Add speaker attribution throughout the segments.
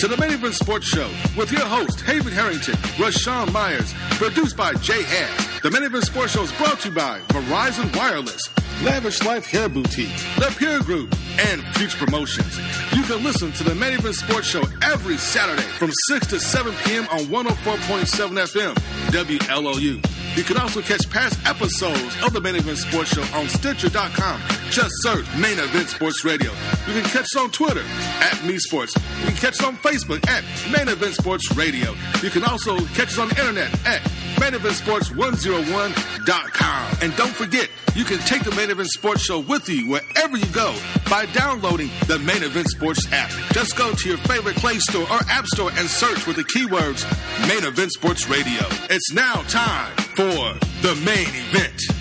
Speaker 1: To the Main Event Sports Show with your host, Haven Harrington, Raashaan Myers, produced by Jay Hass. The Main Event Sports Show is brought to you by Verizon Wireless, Lavish Life Hair Boutique, The Peer Group, and Future Promotions. You can listen to the Main Event Sports Show every Saturday from 6 to 7 p.m. on 104.7 FM, WLOU. You can also catch past episodes of the Main Event Sports Show on Stitcher.com. Just search Main Event Sports Radio. You can catch us on Twitter at Me Sports. You can catch us on Facebook at Main Event Sports Radio. You can also catch us on the internet at maineventsports101.com. And don't forget, you can take the Main Event Sports Show with you wherever you go by downloading the Main Event Sports app. Just go to your favorite Play Store or App Store and search with the keywords Main Event Sports Radio. It's now time for the main event.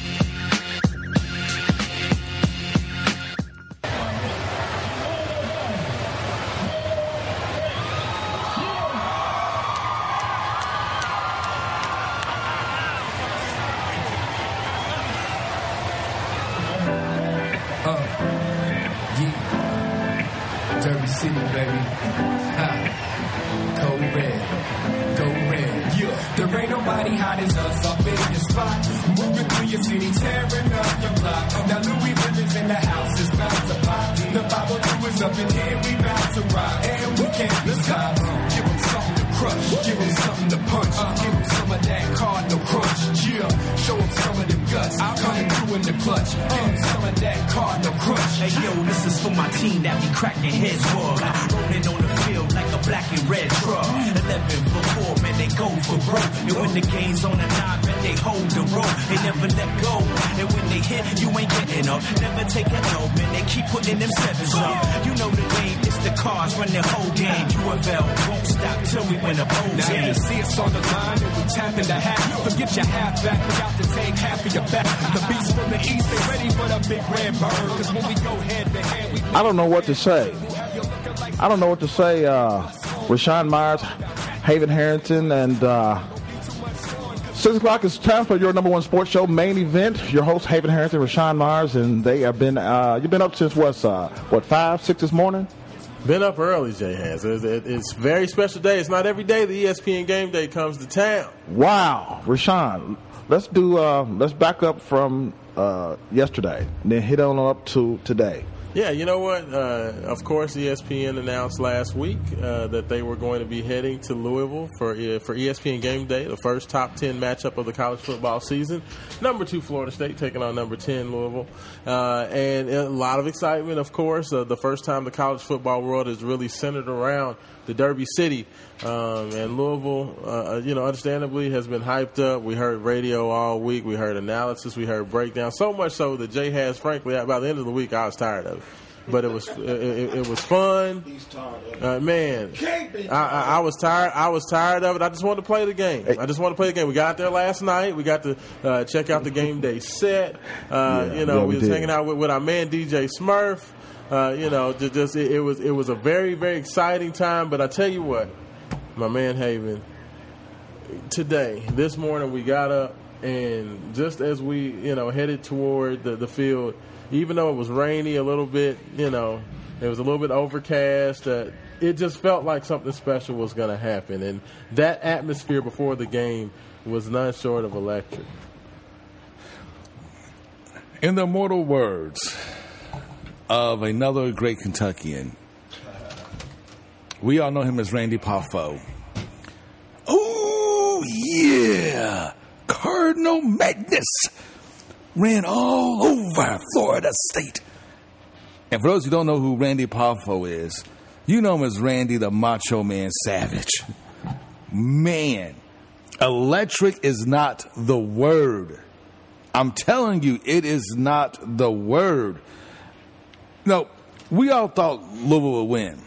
Speaker 2: Some of the guts. Through in the clutch. Some of that cardinal crunch.
Speaker 3: Hey yo, this is for my team that be cracking heads for. Rolling on the field like a black and red truck. 11 for 4, man, they go for broke. And when the game's on the nine, man, they hold the rope. They never let go. And when they hit, you ain't getting up. Never take a L, man, they keep putting them sevens up. You know the game, it's the cars, run the whole game. UFL won't stop till we win a bowl
Speaker 2: Now
Speaker 3: game.
Speaker 2: you see us on the line and we tapping the hat. Forget your half back, we got to take half of your back. The beats from the east, they ready for the big red bird. Cause when we go head to head, we
Speaker 4: I don't know what to say. I don't know what to say. Uh, Raashaan Myers, Haven Harrington, and uh, six o'clock is time for your number one sports show main event. Your host Haven Harrington, Raashaan Myers, and they have been. Uh, you've been up since what? Uh, what five, six this morning?
Speaker 5: Been up early, Jay has. It's, it's very special day. It's not every day the ESPN game day comes to town.
Speaker 4: Wow, Raashaan. Let's do. Uh, let's back up from uh, yesterday, and then hit on up to today.
Speaker 5: Yeah, you know what? Uh, of course, ESPN announced last week uh, that they were going to be heading to Louisville for uh, for ESPN Game Day, the first top ten matchup of the college football season. Number two Florida State taking on number ten Louisville, uh, and a lot of excitement. Of course, uh, the first time the college football world is really centered around the Derby City, um, and Louisville. Uh, you know, understandably, has been hyped up. We heard radio all week. We heard analysis. We heard breakdown. So much so that Jay has, frankly, by the end of the week, I was tired of it. But it was it, it, it was fun. Uh, man, I, I, I was tired. I was tired of it. I just wanted to play the game. I just wanted to play the game. We got there last night. We got to uh, check out the game day set. Uh,
Speaker 4: Yeah,
Speaker 5: you know,
Speaker 4: yeah,
Speaker 5: we,
Speaker 4: we
Speaker 5: was hanging out with, with our man DJ Smurf. Uh, you know, just, just it, it was it was a very very exciting time. But I tell you what, my man Haven, today this morning we got up and just as we you know headed toward the, the field, even though it was rainy a little bit, you know, it was a little bit overcast. Uh, it just felt like something special was going to happen, and that atmosphere before the game was none short of electric.
Speaker 6: In the immortal words of another great Kentuckian, we all know him as Randy Poffo. Oh, yeah. Cardinal Magnus ran all over Florida State. And for those who don't know who Randy Poffo is, you know him as Randy the Macho Man Savage. Man, electric is not the word. I'm telling you, it is not the word. No, we all thought Louisville would win.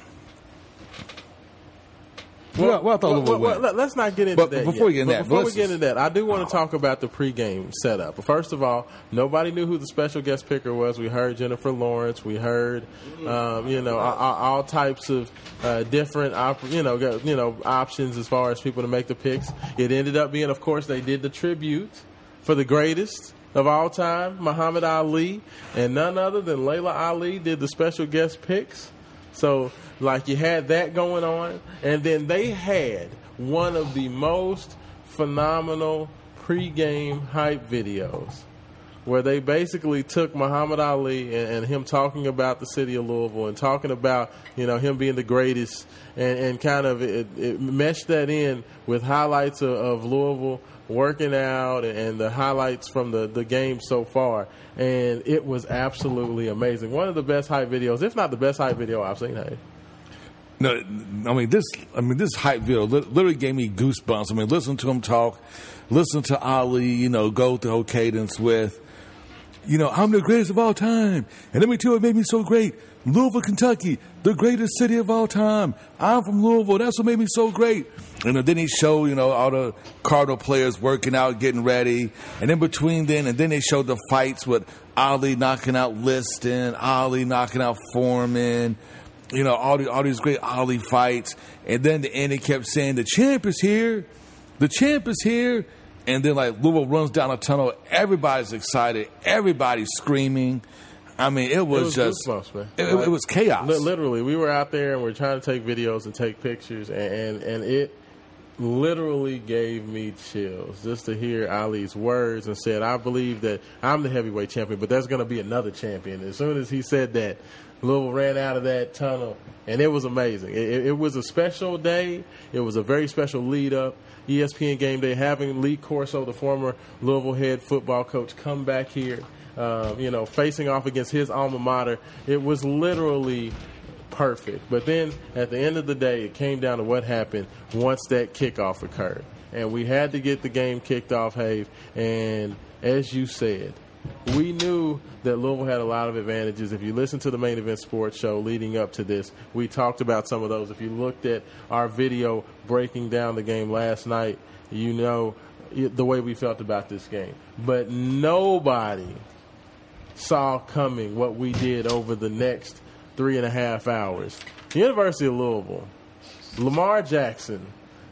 Speaker 6: We all- we all thought
Speaker 5: well, well,
Speaker 6: would
Speaker 5: well,
Speaker 6: win.
Speaker 5: let's not get into
Speaker 6: But
Speaker 5: that.
Speaker 6: before we get into that,
Speaker 5: before we get into that, I do want to talk about the pregame setup. First of all, nobody knew who the special guest picker was. We heard Jennifer Lawrence. We heard, um, you know, all, all types of uh, different, op- you know, you know, options as far as people to make the picks. It ended up being, of course, they did the tribute for the greatest of all time, Muhammad Ali, and none other than Laila Ali did the special guest picks. So, like, you had that going on, and then they had one of the most phenomenal pregame hype videos where they basically took Muhammad Ali and, and, him talking about the city of Louisville and talking about you know him being the greatest and, and kind of it, it meshed that in with highlights of, of Louisville working out and, the highlights from the, the game so far and it was absolutely amazing one of the best hype videos if not the best hype video I've seen hey
Speaker 6: no, I mean this. I mean this hype video literally gave me goosebumps. I mean, listen to him talk, listen to Ali, you know, go through cadence with, you know, I'm the greatest of all time. And let me tell you what made me so great. Louisville, Kentucky, the greatest city of all time. I'm from Louisville. That's what made me so great. And then he showed, you know, all the Cardinal players working out, getting ready. And in between then, and then they showed the fights with Ali knocking out Liston, Ali knocking out Foreman, you know, all, the, all these great Ali fights. And then the end, he kept saying, the champ is here. The champ is here and then like Louisville runs down a tunnel. Everybody's excited. Everybody's screaming. I mean, it was,
Speaker 5: it was
Speaker 6: just. It, like, it, was chaos.
Speaker 5: Literally, we were out there and we are trying to take videos and take pictures, and, and, and it literally gave me chills just to hear Ali's words and said, "I believe that I'm the heavyweight champion, but there's going to be another champion." As soon as he said that, Louisville ran out of that tunnel, and it was amazing. It, it was a special day. It was a very special lead up. ESPN Game Day, having Lee Corso, the former Louisville head football coach, come back here, uh, you know, facing off against his alma mater. It was literally perfect. But then at the end of the day, it came down to what happened once that kickoff occurred. And we had to get the game kicked off, Have. And as you said, we knew that Louisville had a lot of advantages. If you listen to the main event sports show leading up to this, we talked about some of those. If you looked at our video breaking down the game last night, you know the way we felt about this game. But nobody saw coming what we did over the next three and a half hours. University of Louisville, Lamar Jackson.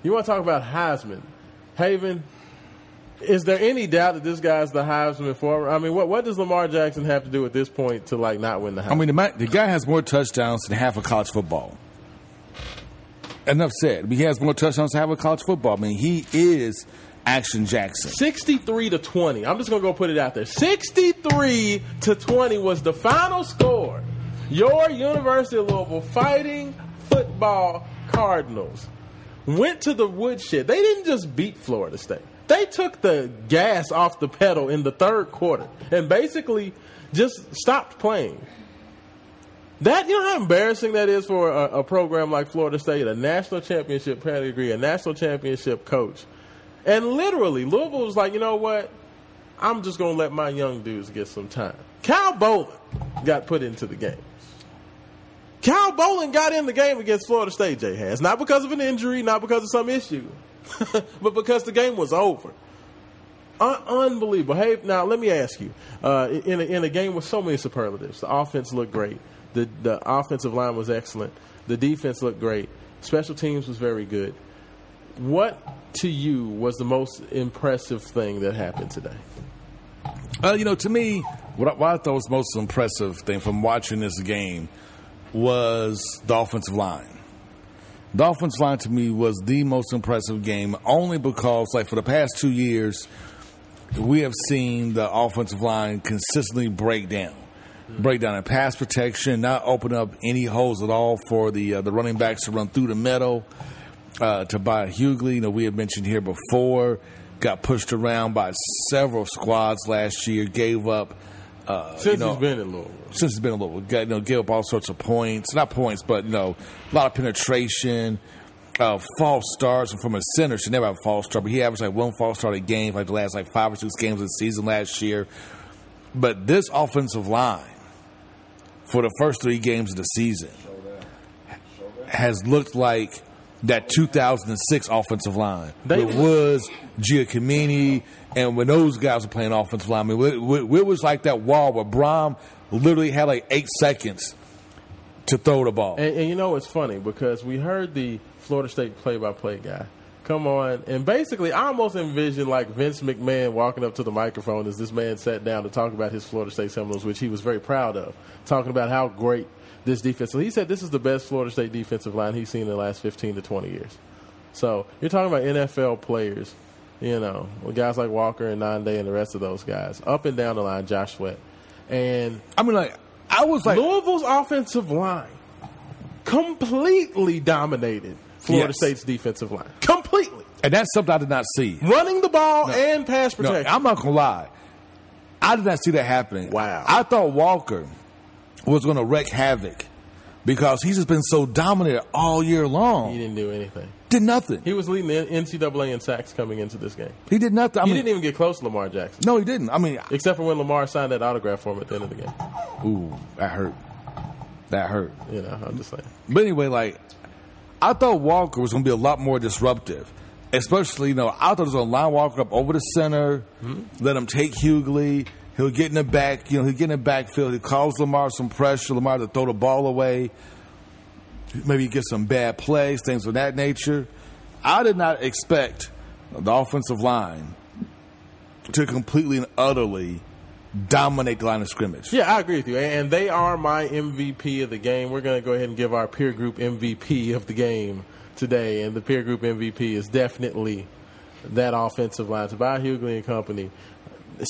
Speaker 5: You want to talk about Heisman? Haven, is there any doubt that this guy's the Heisman forward? I mean, what what does Lamar Jackson have to do at this point to like not win the Heisman?
Speaker 6: I mean, the, the guy has more touchdowns than half of college football. Enough said. He has more touchdowns than half of college football. I mean, he is Action Jackson.
Speaker 5: 63 to 20. I'm just going to go put it out there. 63 to 20 was the final score. Your University of Louisville fighting football Cardinals went to the woodshed. They didn't just beat Florida State. They took the gas off the pedal in the third quarter and basically just stopped playing. That you know how embarrassing that is for a, a program like Florida State, a national championship pedigree, a national championship coach, and literally Louisville was like, you know what? I'm just gonna let my young dudes get some time. Kyle Bolin got put into the game. Kyle Bolin got in the game against Florida State. Jay has not because of an injury, not because of some issue. but because the game was over. Un- unbelievable. Hey, now let me ask you: uh, in a, in a game with so many superlatives, the offense looked great. The the offensive line was excellent. The defense looked great. Special teams was very good. What to you was the most impressive thing that happened today?
Speaker 6: Uh, you know, to me, what I, what I thought was most impressive thing from watching this game was the offensive line. Dolphins line to me was the most impressive game only because, like, for the past two years, we have seen the offensive line consistently break down. Break down in pass protection, not open up any holes at all for the uh, the running backs to run through the middle. Uh, Tobijah Hughley, you know, we had mentioned here before, got pushed around by several squads last year, gave up
Speaker 5: uh, since you know, he's been in Louisville.
Speaker 6: Since he's been in Louisville, got, you know, give up all sorts of points. Not points, but you know, a lot of penetration. Uh, false starts from a center should never have a false start, but he averaged like one false start a game like the last like five or six games of the season last year. But this offensive line for the first three games of the season has looked like that 2006 offensive line. They, it was Giacomini, and when those guys were playing offensive line, I mean, it, it was like that wall where Brohm literally had like eight seconds to throw the ball.
Speaker 5: And, and you know, it's funny because we heard the Florida State play-by-play guy come on, and basically, I almost envisioned like Vince McMahon walking up to the microphone as this man sat down to talk about his Florida State Seminoles, which he was very proud of, talking about how great this defense. So he said this is the best Florida State defensive line he's seen in the last 15 to 20 years. So you're talking about NFL players, you know, guys like Walker and Nnadi and the rest of those guys, up and down the line, Josh Sweat. And
Speaker 6: I mean, like I was like,
Speaker 5: Louisville's offensive line completely dominated Florida
Speaker 6: Yes.
Speaker 5: State's defensive line. Completely.
Speaker 6: and that's something I did not see.
Speaker 5: Running the ball and pass
Speaker 6: No,
Speaker 5: protection.
Speaker 6: I'm not gonna lie. I did not see that happening.
Speaker 5: Wow.
Speaker 6: I thought Walker was going to wreak havoc because he's just been so dominant all year long.
Speaker 5: he didn't do anything.
Speaker 6: Did nothing.
Speaker 5: He was leading the NCAA in sacks coming into this game.
Speaker 6: He did nothing. I
Speaker 5: He
Speaker 6: mean,
Speaker 5: didn't even get close to Lamar Jackson,
Speaker 6: no, he didn't. I mean,
Speaker 5: except for when Lamar signed that autograph for him at the end of the game.
Speaker 6: ooh, that hurt. That hurt.
Speaker 5: You know, I'm just saying.
Speaker 6: But anyway, like I thought Walker was going to be a lot more disruptive. Especially, you know, I thought he was going to line Walker up over the center, hmm? let him take Hughley. He'll get in the back, you know, he'll get in the backfield. He calls Lamar some pressure, Lamar to throw the ball away. Maybe get some bad plays, things of that nature. I did not expect the offensive line to completely and utterly dominate the line of scrimmage.
Speaker 5: Yeah, I agree with you. And they are my MVP of the game. We're going to go ahead and give our peer group MVP of the game today. And the peer group MVP is definitely that offensive line. Tobijah Hughley and company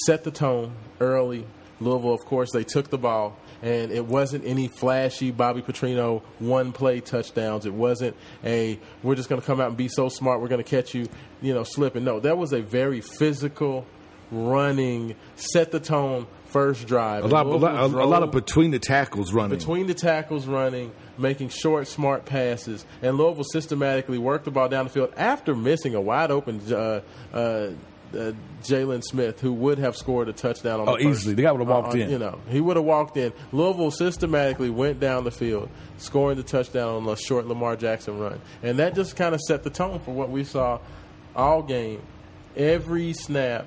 Speaker 5: set the tone early. Louisville, of course, they took the ball. And it wasn't any flashy Bobby Petrino one play touchdowns. It wasn't a we're just going to come out and be so smart we're going to catch you, you know, slipping. No, that was a very physical, running, set the tone first drive.
Speaker 6: A lot, a lot, a, lot of between the tackles running.
Speaker 5: between the tackles running, making short, smart passes, and Louisville systematically worked the ball down the field after missing a wide open uh, uh, uh, Jaylen Smith, who would have scored a touchdown on
Speaker 6: Oh,
Speaker 5: the first-
Speaker 6: easily. The guy would've walked
Speaker 5: uh,
Speaker 6: in.
Speaker 5: You know, he would have walked in. Louisville systematically went down the field, scoring the touchdown on a short Lamar Jackson run, and that just kind of set the tone for what we saw all game, every snap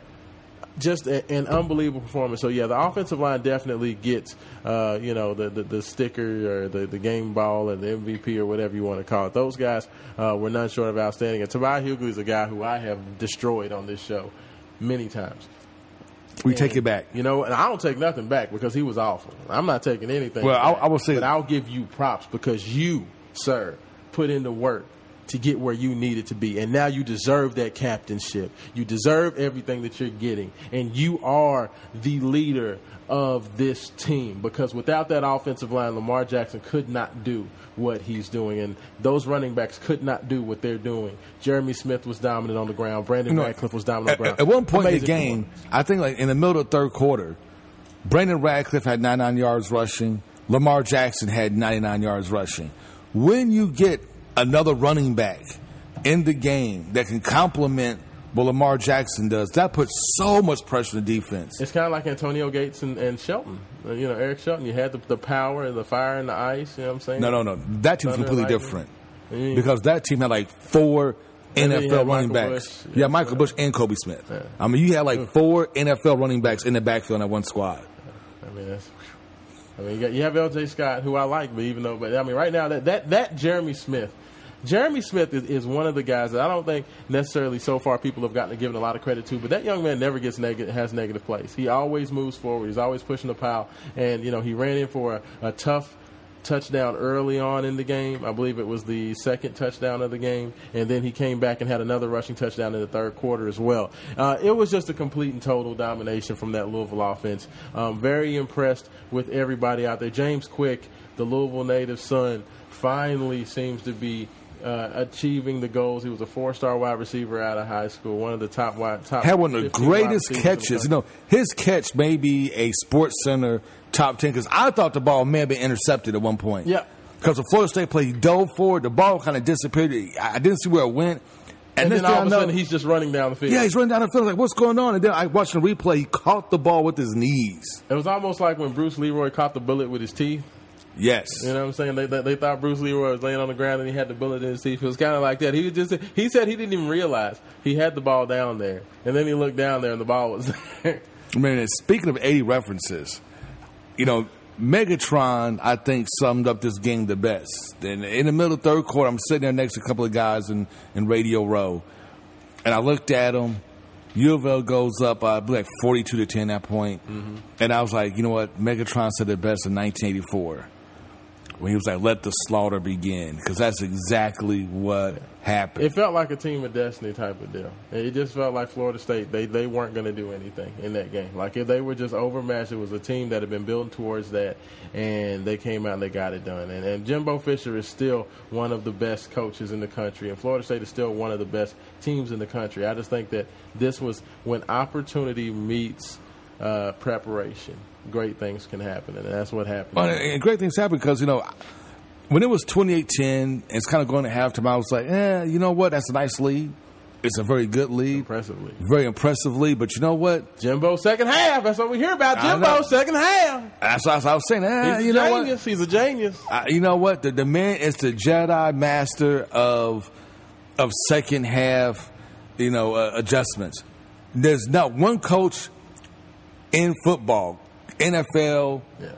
Speaker 5: just a, an unbelievable performance. So yeah, the offensive line definitely gets uh, you know the, the the sticker or the, the game ball or the MVP or whatever you want to call it. Those guys uh, were none short of outstanding. And Tobijah Hughley is a guy who I have destroyed on this show many times.
Speaker 6: we take it back.
Speaker 5: You know, and I don't take nothing back because he was awful. I'm not taking anything.
Speaker 6: Well, I- I will say-
Speaker 5: but I'll give you props because you, sir, put in the work to get where you needed to be, and now you deserve that captainship. You deserve everything that you're getting, and you are the leader of this team because without that offensive line, Lamar Jackson could not do what he's doing, and those running backs could not do what they're doing. Jeremy Smith was dominant on the ground. Brandon
Speaker 6: You know,
Speaker 5: Radcliff was dominant on
Speaker 6: At,
Speaker 5: the
Speaker 6: at one point in the game. I think like in the middle of the third quarter, Brandon Radcliff had 99 yards rushing. Lamar Jackson had 99 yards rushing. When you get another running back in the game that can complement what Lamar Jackson does, that puts so much pressure on the defense.
Speaker 5: It's kind of like Antonio Gates and, and Shelton. Uh, You know, Eric Shelton. You had the, the power and the fire and the ice. You know what I'm saying?
Speaker 6: No, no, no. That team's
Speaker 5: Thunder
Speaker 6: completely different
Speaker 5: Mm.
Speaker 6: because that team had like four
Speaker 5: And then you had
Speaker 6: NFL running
Speaker 5: Michael
Speaker 6: backs.
Speaker 5: Bush.
Speaker 6: Yeah, Michael Bush and Kolby Smith. I mean, you had like four NFL running backs in the backfield in that one squad.
Speaker 5: I mean, that's. I mean, you, got, you have L.J. Scott, who I like, but even though, but I mean, right now that that that Jeremy Smith, Jeremy Smith is, is one of the guys that I don't think necessarily so far people have gotten given a lot of credit to. But that young man never gets negative, has negative plays. He always moves forward. He's always pushing the pile, and you know he ran in for a, a tough touchdown early on in the game. I believe it was the second touchdown of the game, and then he came back and had another rushing touchdown in the third quarter as well. Uh, it was just a complete and total domination from that Louisville offense. Um, very impressed with everybody out there. James Quick, the Louisville native son, finally seems to be. Uh, achieving the goals, he was a four-star wide receiver out of high school, one of the top wide top.
Speaker 6: had one of the greatest
Speaker 5: receivers in the
Speaker 6: catches. You know, his catch may be a Sports Center top ten because I thought the ball may have been intercepted at one point.
Speaker 5: Yeah.
Speaker 6: Because the Florida State play, he dove forward, the ball kind of disappeared. I didn't see where it went.
Speaker 5: and
Speaker 6: next
Speaker 5: then all of a
Speaker 6: know-
Speaker 5: sudden he's just running down the field.
Speaker 6: yeah, he's running down the field like, what's going on? And then I watched the replay. He caught the ball with his knees.
Speaker 5: It was almost like when Bruce Leroy caught the bullet with his teeth.
Speaker 6: Yes.
Speaker 5: You know what I'm saying? They, they, they thought Bruce Leroy was laying on the ground and he had the bullet in his teeth. It was kind of like that. He was just he said he didn't even realize he had the ball down there, and then he looked down there and the ball was there.
Speaker 6: I mean, speaking of 80 references, you know, Megatron, I think, summed up this game the best. And in the middle of third quarter, I'm sitting there next to a couple of guys in, in Radio Row, and I looked at them. U of L goes up, I believe, like 42 to 10 at that point. Mm-hmm. And I was like, you know what? Megatron said the best in 1984. When he was like, "Let the slaughter begin," because that's exactly what happened.
Speaker 5: It felt like a team of destiny type of deal. It just felt like Florida State they they weren't going to do anything in that game. Like if they were just overmatched, it was a team that had been building towards that, and they came out and they got it done. And, and Jimbo Fisher is still one of the best coaches in the country, and Florida State is still one of the best teams in the country. I just think that this was when opportunity meets uh, preparation. Great things can happen, and that's what happened.
Speaker 6: Well, and great things happen because you know when it was 28-10, it's kind of going to halftime. I was like, eh, you know what? That's a nice lead. It's a very good lead,
Speaker 5: Impressively.
Speaker 6: very impressively. But you know what?
Speaker 5: Jimbo second half. That's what we hear about. Jimbo second half.
Speaker 6: That's what I was saying. Eh,
Speaker 5: He's
Speaker 6: you
Speaker 5: a
Speaker 6: know what?
Speaker 5: genius. He's a genius.
Speaker 6: I, you know what? The, the man is the Jedi master of of second half, you know, uh, adjustments. There's not one coach in football, NFL,
Speaker 5: Yeah.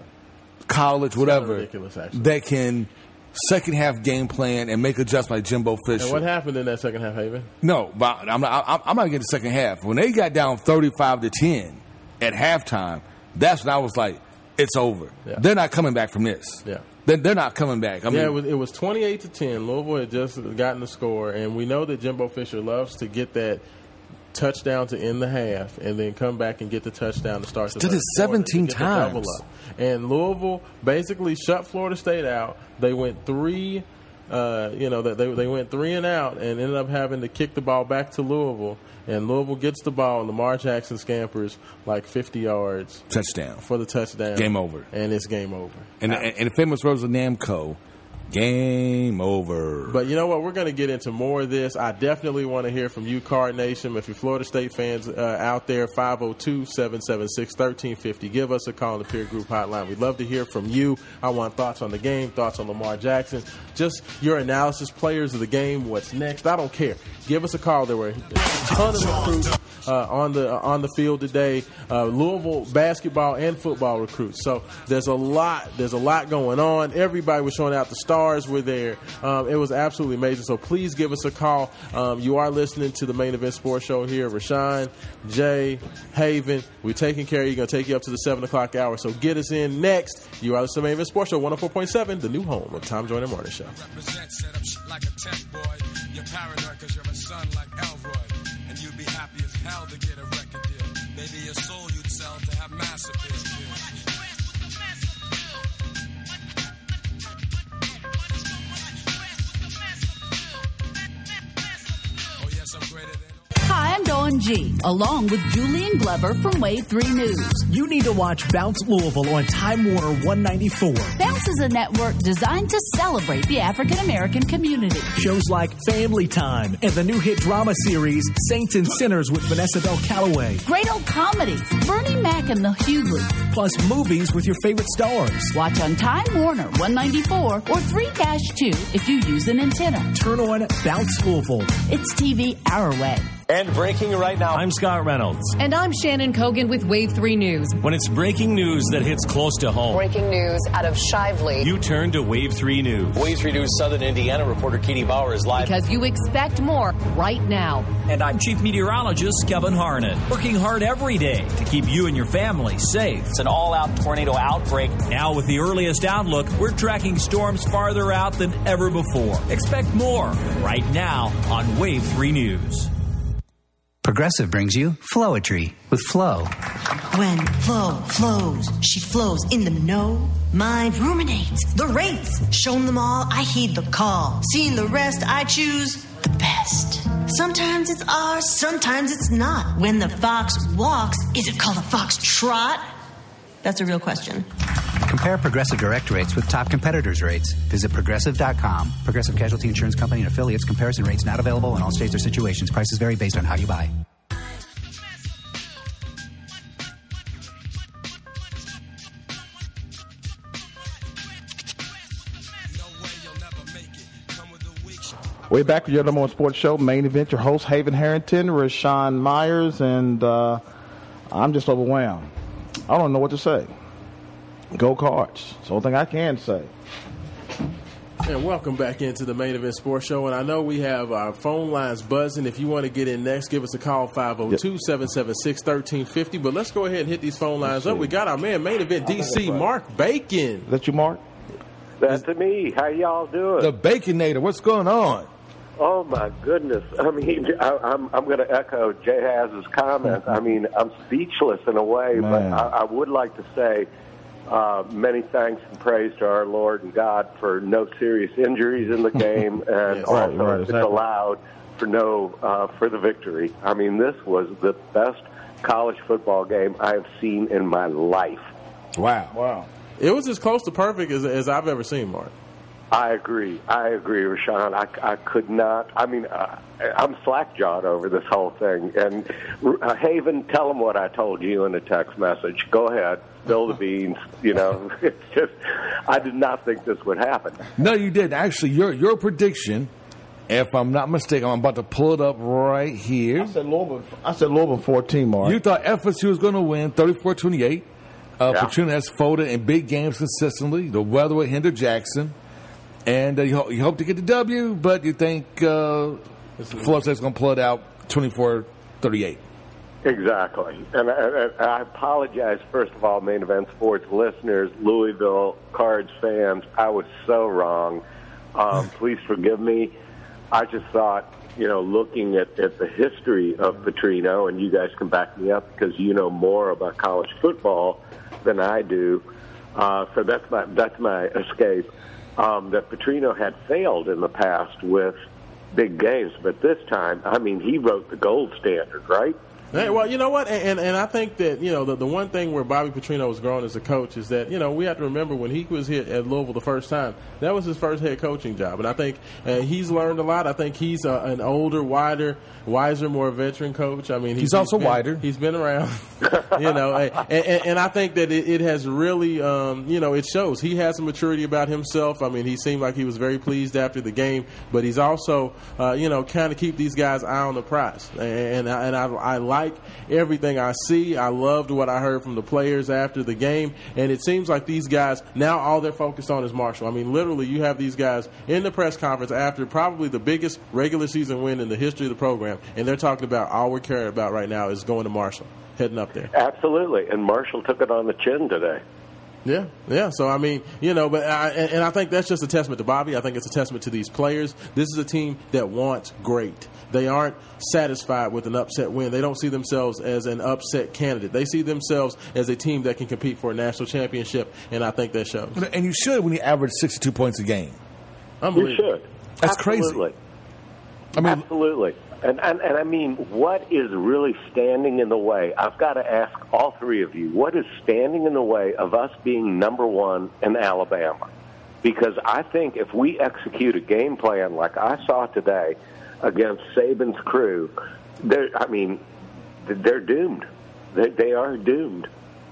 Speaker 6: college, whatever, that can second half game plan and make adjustments like Jimbo Fisher.
Speaker 5: And what happened in that second half, Haven?
Speaker 6: No, but I'm not, I'm, I'm not getting the second half. When they got down 35 to 10 at halftime, that's when I was like, it's over.
Speaker 5: Yeah.
Speaker 6: They're not coming back from this.
Speaker 5: Yeah.
Speaker 6: They're, they're not coming back. I mean,
Speaker 5: yeah, it was, it was 28 to 10. Louisville had just gotten the score, and we know that Jimbo Fisher loves to get that touchdown to end the half and then come back and get the touchdown to start the
Speaker 6: Did it 17
Speaker 5: to get the double
Speaker 6: times.
Speaker 5: And Louisville basically shut Florida State out. They went three, uh, you know, that they they went three and out and ended up having to kick the ball back to Louisville. And Louisville gets the ball, and Lamar Jackson scampers like 50 yards
Speaker 6: touchdown.
Speaker 5: for the touchdown.
Speaker 6: Game over.
Speaker 5: And it's game over.
Speaker 6: And, and, and the famous of Namco, game over.
Speaker 5: But you know what? We're going to get into more of this. I definitely want to hear from you, Card Nation. If you're Florida State fans uh, out there, 502 776 1350. Give us a call on the peer group hotline. We'd love to hear from you. I want thoughts on the game, thoughts on Lamar Jackson, just your analysis, players of the game, what's next. I don't care. Give us a call. There were a ton of recruits uh, on the uh, on the field today. Uh, Louisville basketball and football recruits. So there's a lot. There's a lot going on. Everybody was showing out. The stars were there. Um, it was absolutely amazing. So please give us a call. Um, you are listening to the main event sports show here. Raashaan, Jay, Haven. We're taking care of you. Going to take you up to the seven o'clock hour. So get us in next. You are listening to the main event sports show 104.7, the new home of Tom Joyner Morning Show.
Speaker 7: represent, set up like a tech boy. You're paranoid cause you're a son like Elroy. And you'd be happy as hell to get a record deal. Maybe your soul you'd sell to have mass appeal. I'm
Speaker 8: Dawne Gee, along with Julian Glover from Wave 3 News.
Speaker 9: You need to watch Bounce Louisville on Time Warner 194.
Speaker 8: Bounce is a network designed to celebrate the African American community.
Speaker 9: Shows like Family Time and the new hit drama series Saints and Sinners with Vanessa Bell Calloway.
Speaker 8: Great old comedies, Bernie Mac and the Hughleys.
Speaker 9: Plus movies with your favorite stars.
Speaker 8: Watch on Time Warner 194 or 3 2 if you use an antenna.
Speaker 9: Turn on Bounce Louisville.
Speaker 8: It's TV our way.
Speaker 10: And breaking right now.
Speaker 11: I'm Scott Reynolds.
Speaker 12: And I'm Shannon Cogan with Wave 3 News.
Speaker 11: When it's breaking news that hits close to home,
Speaker 12: Breaking news out of Shively.
Speaker 11: you turn to Wave 3 News.
Speaker 10: Wave 3 News Southern Indiana reporter Katie Bauer is live.
Speaker 12: Because you expect more right now.
Speaker 11: And I'm Chief Meteorologist Kevin Harned, working hard every day to keep you and your family safe.
Speaker 10: It's an all out tornado outbreak.
Speaker 11: Now, with the earliest outlook, we're tracking storms farther out than ever before. Expect more right now on Wave 3 News.
Speaker 13: Progressive brings you Flowetry with Flow.
Speaker 14: When flow flows, she flows in the know. Mind ruminates the rates. Shown them all, I heed the call. Seeing the rest, I choose the best. Sometimes it's ours, sometimes it's not. When the fox walks, is it called a fox trot? That's a real question.
Speaker 13: Compare Progressive direct rates with top competitors' rates. Visit progressive.com. Progressive Casualty Insurance Company and affiliates. Comparison rates not available in all states or situations. Prices vary based on how you buy.
Speaker 4: Way back with your number one sports show, main event. Your host, Haven Harrington, Raashaan Myers, and uh, I'm just overwhelmed. I don't know what to say. Go Cards. It's the only thing I can say.
Speaker 5: And welcome back into the main event sports show. And I know we have our phone lines buzzing. If you want to get in next, give us a call 502 776 1350. But let's go ahead and hit these phone lines up. We got our man, main event DC, Mark Bacon.
Speaker 4: Is that you, Mark?
Speaker 15: That's to me. How y'all doing?
Speaker 6: The Baconator. What's going on?
Speaker 15: Oh my goodness! I mean, I, I'm I'm going to echo Jay Haz's comments. I mean, I'm speechless in a way, but I, I would like to say uh, many thanks and praise to our Lord and God for no serious injuries in the game, and
Speaker 4: Yes.
Speaker 15: also
Speaker 4: Right, right,
Speaker 15: it's
Speaker 4: exactly.
Speaker 15: allowed for no uh, for the victory. I mean, this was the best college football game I have seen in my life.
Speaker 6: Wow.
Speaker 4: Wow.
Speaker 5: It was as close to perfect as, as I've ever seen, Mark.
Speaker 15: I agree. I agree, Raashaan. I, I could not. I mean, uh, I'm slack-jawed over this whole thing. And uh, Haven, tell them what I told you in a text message. Go ahead, spill the beans. You know, it's just I did not think this would happen.
Speaker 6: No, you didn't. Actually, your your prediction, if I'm not mistaken, I'm about to pull it up right here.
Speaker 4: I said Louisville. I said Louisville 14, Mark.
Speaker 6: You thought FSU was going to win 34-28. Uh,
Speaker 4: Yeah.
Speaker 6: Petrino has folded in big games consistently. The weather would hinder Jackson. And uh, you, ho- you hope to get the W, but you think uh, Florida State's going to pull it out 24-38.
Speaker 15: Exactly. And I, and I apologize, first of all, main event sports listeners, Louisville Cards fans. I was so wrong. Um, please forgive me. I just thought, you know, looking at, at the history of Petrino, and you guys can back me up because you know more about college football than I do. Uh, so that's my that's my escape. Um, that Petrino had failed in the past with big games, but this time, I mean, he wrote the gold standard, right?
Speaker 5: Hey, well, you know what, and, and and I think that you know the the one thing where Bobby Petrino was growing as a coach is that you know we have to remember when he was here at Louisville the first time that was his first head coaching job, and I think uh, he's learned a lot. I think he's a, an older, wider, wiser, more veteran coach. I mean,
Speaker 6: He's also
Speaker 5: been-
Speaker 6: wider.
Speaker 5: He's been around, you know, and, and, and I think that it, it has really, um, you know, it shows he has some maturity about himself. I mean, he seemed like he was very pleased after the game, but he's also, uh, you know, kind of keep these guys eye on the prize, and I- and I, I like everything I see. I loved what I heard from the players after the game, and it seems like these guys now all they're focused on is Marshall. I mean, literally, you have these guys in the press conference after probably the biggest regular season win in the history of the program, and they're talking about all we're caring about right now is going to Marshall, heading up there.
Speaker 15: Absolutely. And Marshall took it on the chin today.
Speaker 5: Yeah, yeah. So I mean, you know, but I, and and I think that's just a testament to Bobby. I think it's a testament to these players. This is a team that wants great. They aren't satisfied with an upset win. They don't see themselves as an upset candidate. They see themselves as a team that can compete for a national championship, and I think that shows.
Speaker 6: And you should when you average 62 points a game.
Speaker 15: You should.
Speaker 6: That's crazy. I mean,
Speaker 15: Absolutely. And, and and I mean, what is really standing in the way? I've got to ask all three of you: what is standing in the way of us being number one in Alabama? Because I think if we execute a game plan like I saw today against Saban's crew, they're, I mean, they're doomed. They, they are doomed.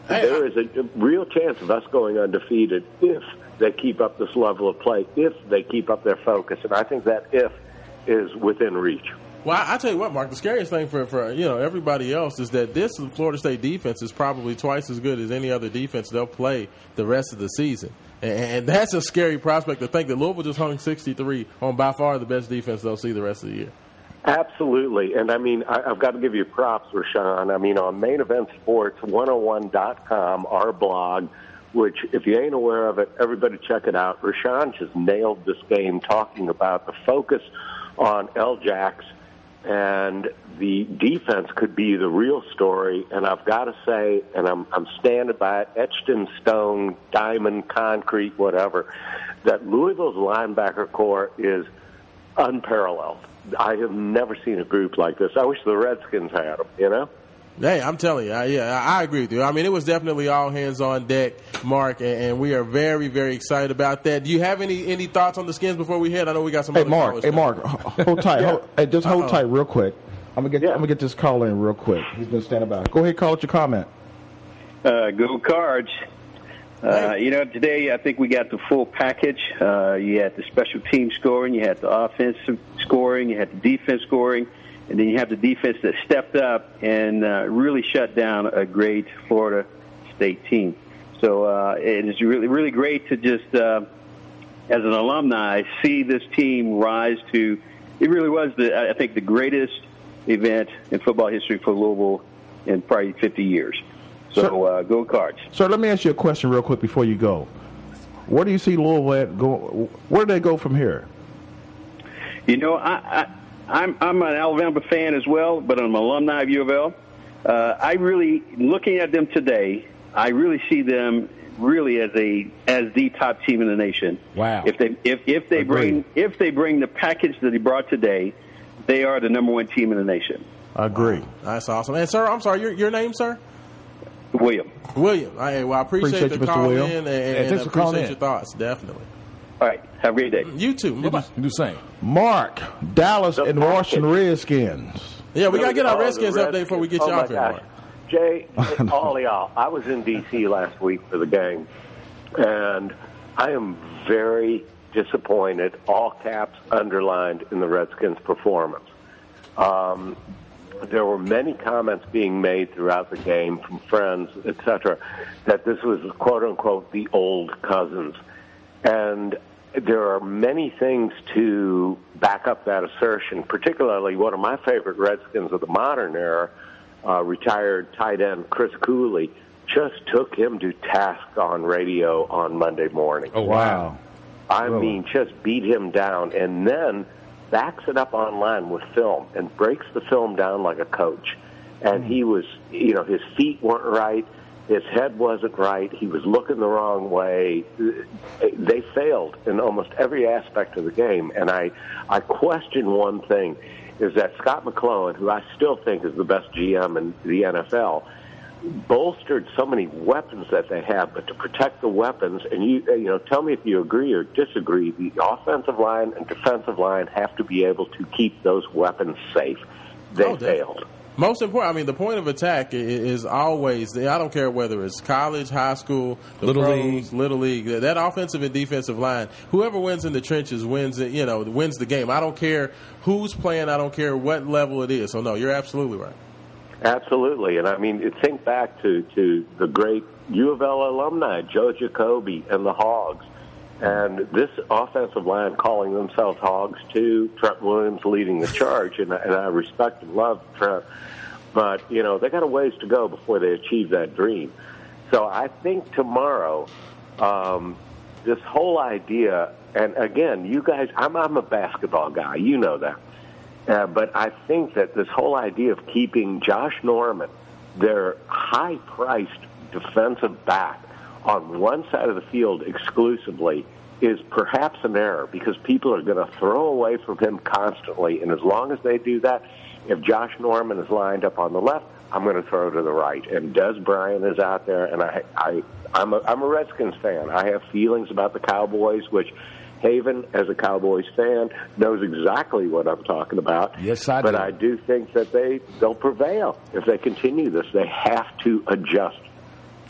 Speaker 15: there is a real chance of us going undefeated if they keep up this level of play, if they keep up their focus, and I think that if is within reach.
Speaker 5: Well, I, I tell you what, Mark. The scariest thing for, for you know everybody else is that this Florida State defense is probably twice as good as any other defense they'll play the rest of the season, and, that's a scary prospect to think that Louisville just hung 63 on by far the best defense they'll see the rest of the year.
Speaker 15: Absolutely. And I mean, I, I've got to give you props, Raashaan. I mean, on Main Event Sports 101.com, our blog, which, if you ain't aware of it, everybody check it out. Raashaan just nailed this game talking about the focus on L. Jacks and the defense could be the real story. And I've got to say, and I'm, I'm standing by it, etched in stone, diamond, concrete, whatever, that Louisville's linebacker corps is unparalleled. I have never seen a group like this. I wish the Redskins had them, you know?
Speaker 5: Hey, I'm telling you, I, yeah, I I agree with you. I mean, it was definitely all hands on deck, Mark, and, and we are very, very excited about that. Do you have any any thoughts on the skins before we head? I know we got some.
Speaker 4: Hey
Speaker 5: other
Speaker 4: Mark, hey
Speaker 5: coming.
Speaker 4: Mark, hold tight. Hold, hey, just hold
Speaker 5: Uh-oh.
Speaker 4: tight real quick. I'm gonna get I'm gonna get this call in real quick. He's been standing by. Go ahead, call with your comment.
Speaker 16: Uh, go cards. Uh, you know, today I think we got the full package. Uh, you had the special team scoring, you had the offensive scoring, you had the defense scoring, and then you have the defense that stepped up and uh, really shut down a great Florida State team. So uh, it is really, really great to just, uh, as an alumni, see this team rise to. It really was the, I think, the greatest event in football history for Louisville in probably 50 years. So uh, go cards.
Speaker 4: Sir, let me ask you a question real quick before you go. Where do you see Louisville at go? Where do they go from here?
Speaker 16: You know, I, I I'm I'm an Alabama fan as well, but I'm an alumni of U of L. Uh, I really, looking at them today, I really see them really as a as the top team in the nation.
Speaker 6: Wow!
Speaker 16: If they if if they bring if they bring the package that they brought today, they are the number one team in the nation.
Speaker 4: I agree.
Speaker 5: That's awesome. And sir, I'm sorry, your your name, sir?
Speaker 16: William.
Speaker 5: William. I, well, I appreciate,
Speaker 4: Appreciate
Speaker 5: the
Speaker 4: you, Mr.
Speaker 5: call
Speaker 4: William.
Speaker 5: in and,
Speaker 4: Hey,
Speaker 5: and
Speaker 4: thanks for calling
Speaker 5: appreciate
Speaker 4: in.
Speaker 5: your thoughts. Definitely.
Speaker 16: All right. Have a great day.
Speaker 5: You too. Bye bye.
Speaker 6: You do same.
Speaker 4: Mark, Dallas, and Washington Redskins.
Speaker 5: Yeah, we gotta get our
Speaker 15: Oh, the
Speaker 5: Redskins update before we get
Speaker 15: oh
Speaker 5: you
Speaker 15: my
Speaker 5: off here. Mark.
Speaker 15: Jay, all y'all, I was in D.C. last week for the game, and I am very disappointed, all caps underlined, in the Redskins' performance. Um, there were many comments being made throughout the game from friends, etc., that this was quote unquote the old cousins. And there are many things to back up that assertion, particularly one of my favorite Redskins of the modern era, uh, retired tight end Chris Cooley, just took him to task on radio on Monday morning.
Speaker 6: Oh wow!
Speaker 15: I mean, just beat him down and then backs it up online with film and breaks the film down like a coach. And he was, you know, his feet weren't right, his head wasn't right, he was looking the wrong way. They failed in almost every aspect of the game. And I, I question one thing is that Scot McCloughan, who I still think is the best GM in the NFL, bolstered so many weapons that they have, but to protect the weapons, and you you know, tell me if you agree or disagree. The offensive line and defensive line have to be able to keep those weapons safe. They
Speaker 5: Oh,
Speaker 15: failed.
Speaker 5: Most important, I mean, the point of attack is always. I don't care whether it's college, high school, the
Speaker 6: Little
Speaker 5: pros,
Speaker 6: league.
Speaker 5: little league. That offensive and defensive line, whoever wins in the trenches wins. it, You know, wins the game. I don't care who's playing. I don't care what level it is. So no, you're absolutely right.
Speaker 15: Absolutely, and I mean, think back to to the great U of L alumni Joe Jacoby and the Hogs, and this offensive line calling themselves Hogs too. Trent Williams leading the charge, and, and I respect and love Trent, but you know they got a ways to go before they achieve that dream. So I think tomorrow, um, this whole idea, and again, you guys, I'm I'm a basketball guy, you know that. Uh, but I think that this whole idea of keeping Josh Norman, their high priced defensive back, on one side of the field exclusively is perhaps an error because people are going to throw away from him constantly. And as long as they do that, if Josh Norman is lined up on the left, I'm going to throw to the right. And Dez Bryant is out there, and I, I, I'm a, I'm a Redskins fan. I have feelings about the Cowboys, which Haven, as a Cowboys fan, knows exactly what I'm talking about.
Speaker 6: Yes, I
Speaker 15: but
Speaker 6: do.
Speaker 15: I do think that they they'll prevail if they continue this. They have to adjust.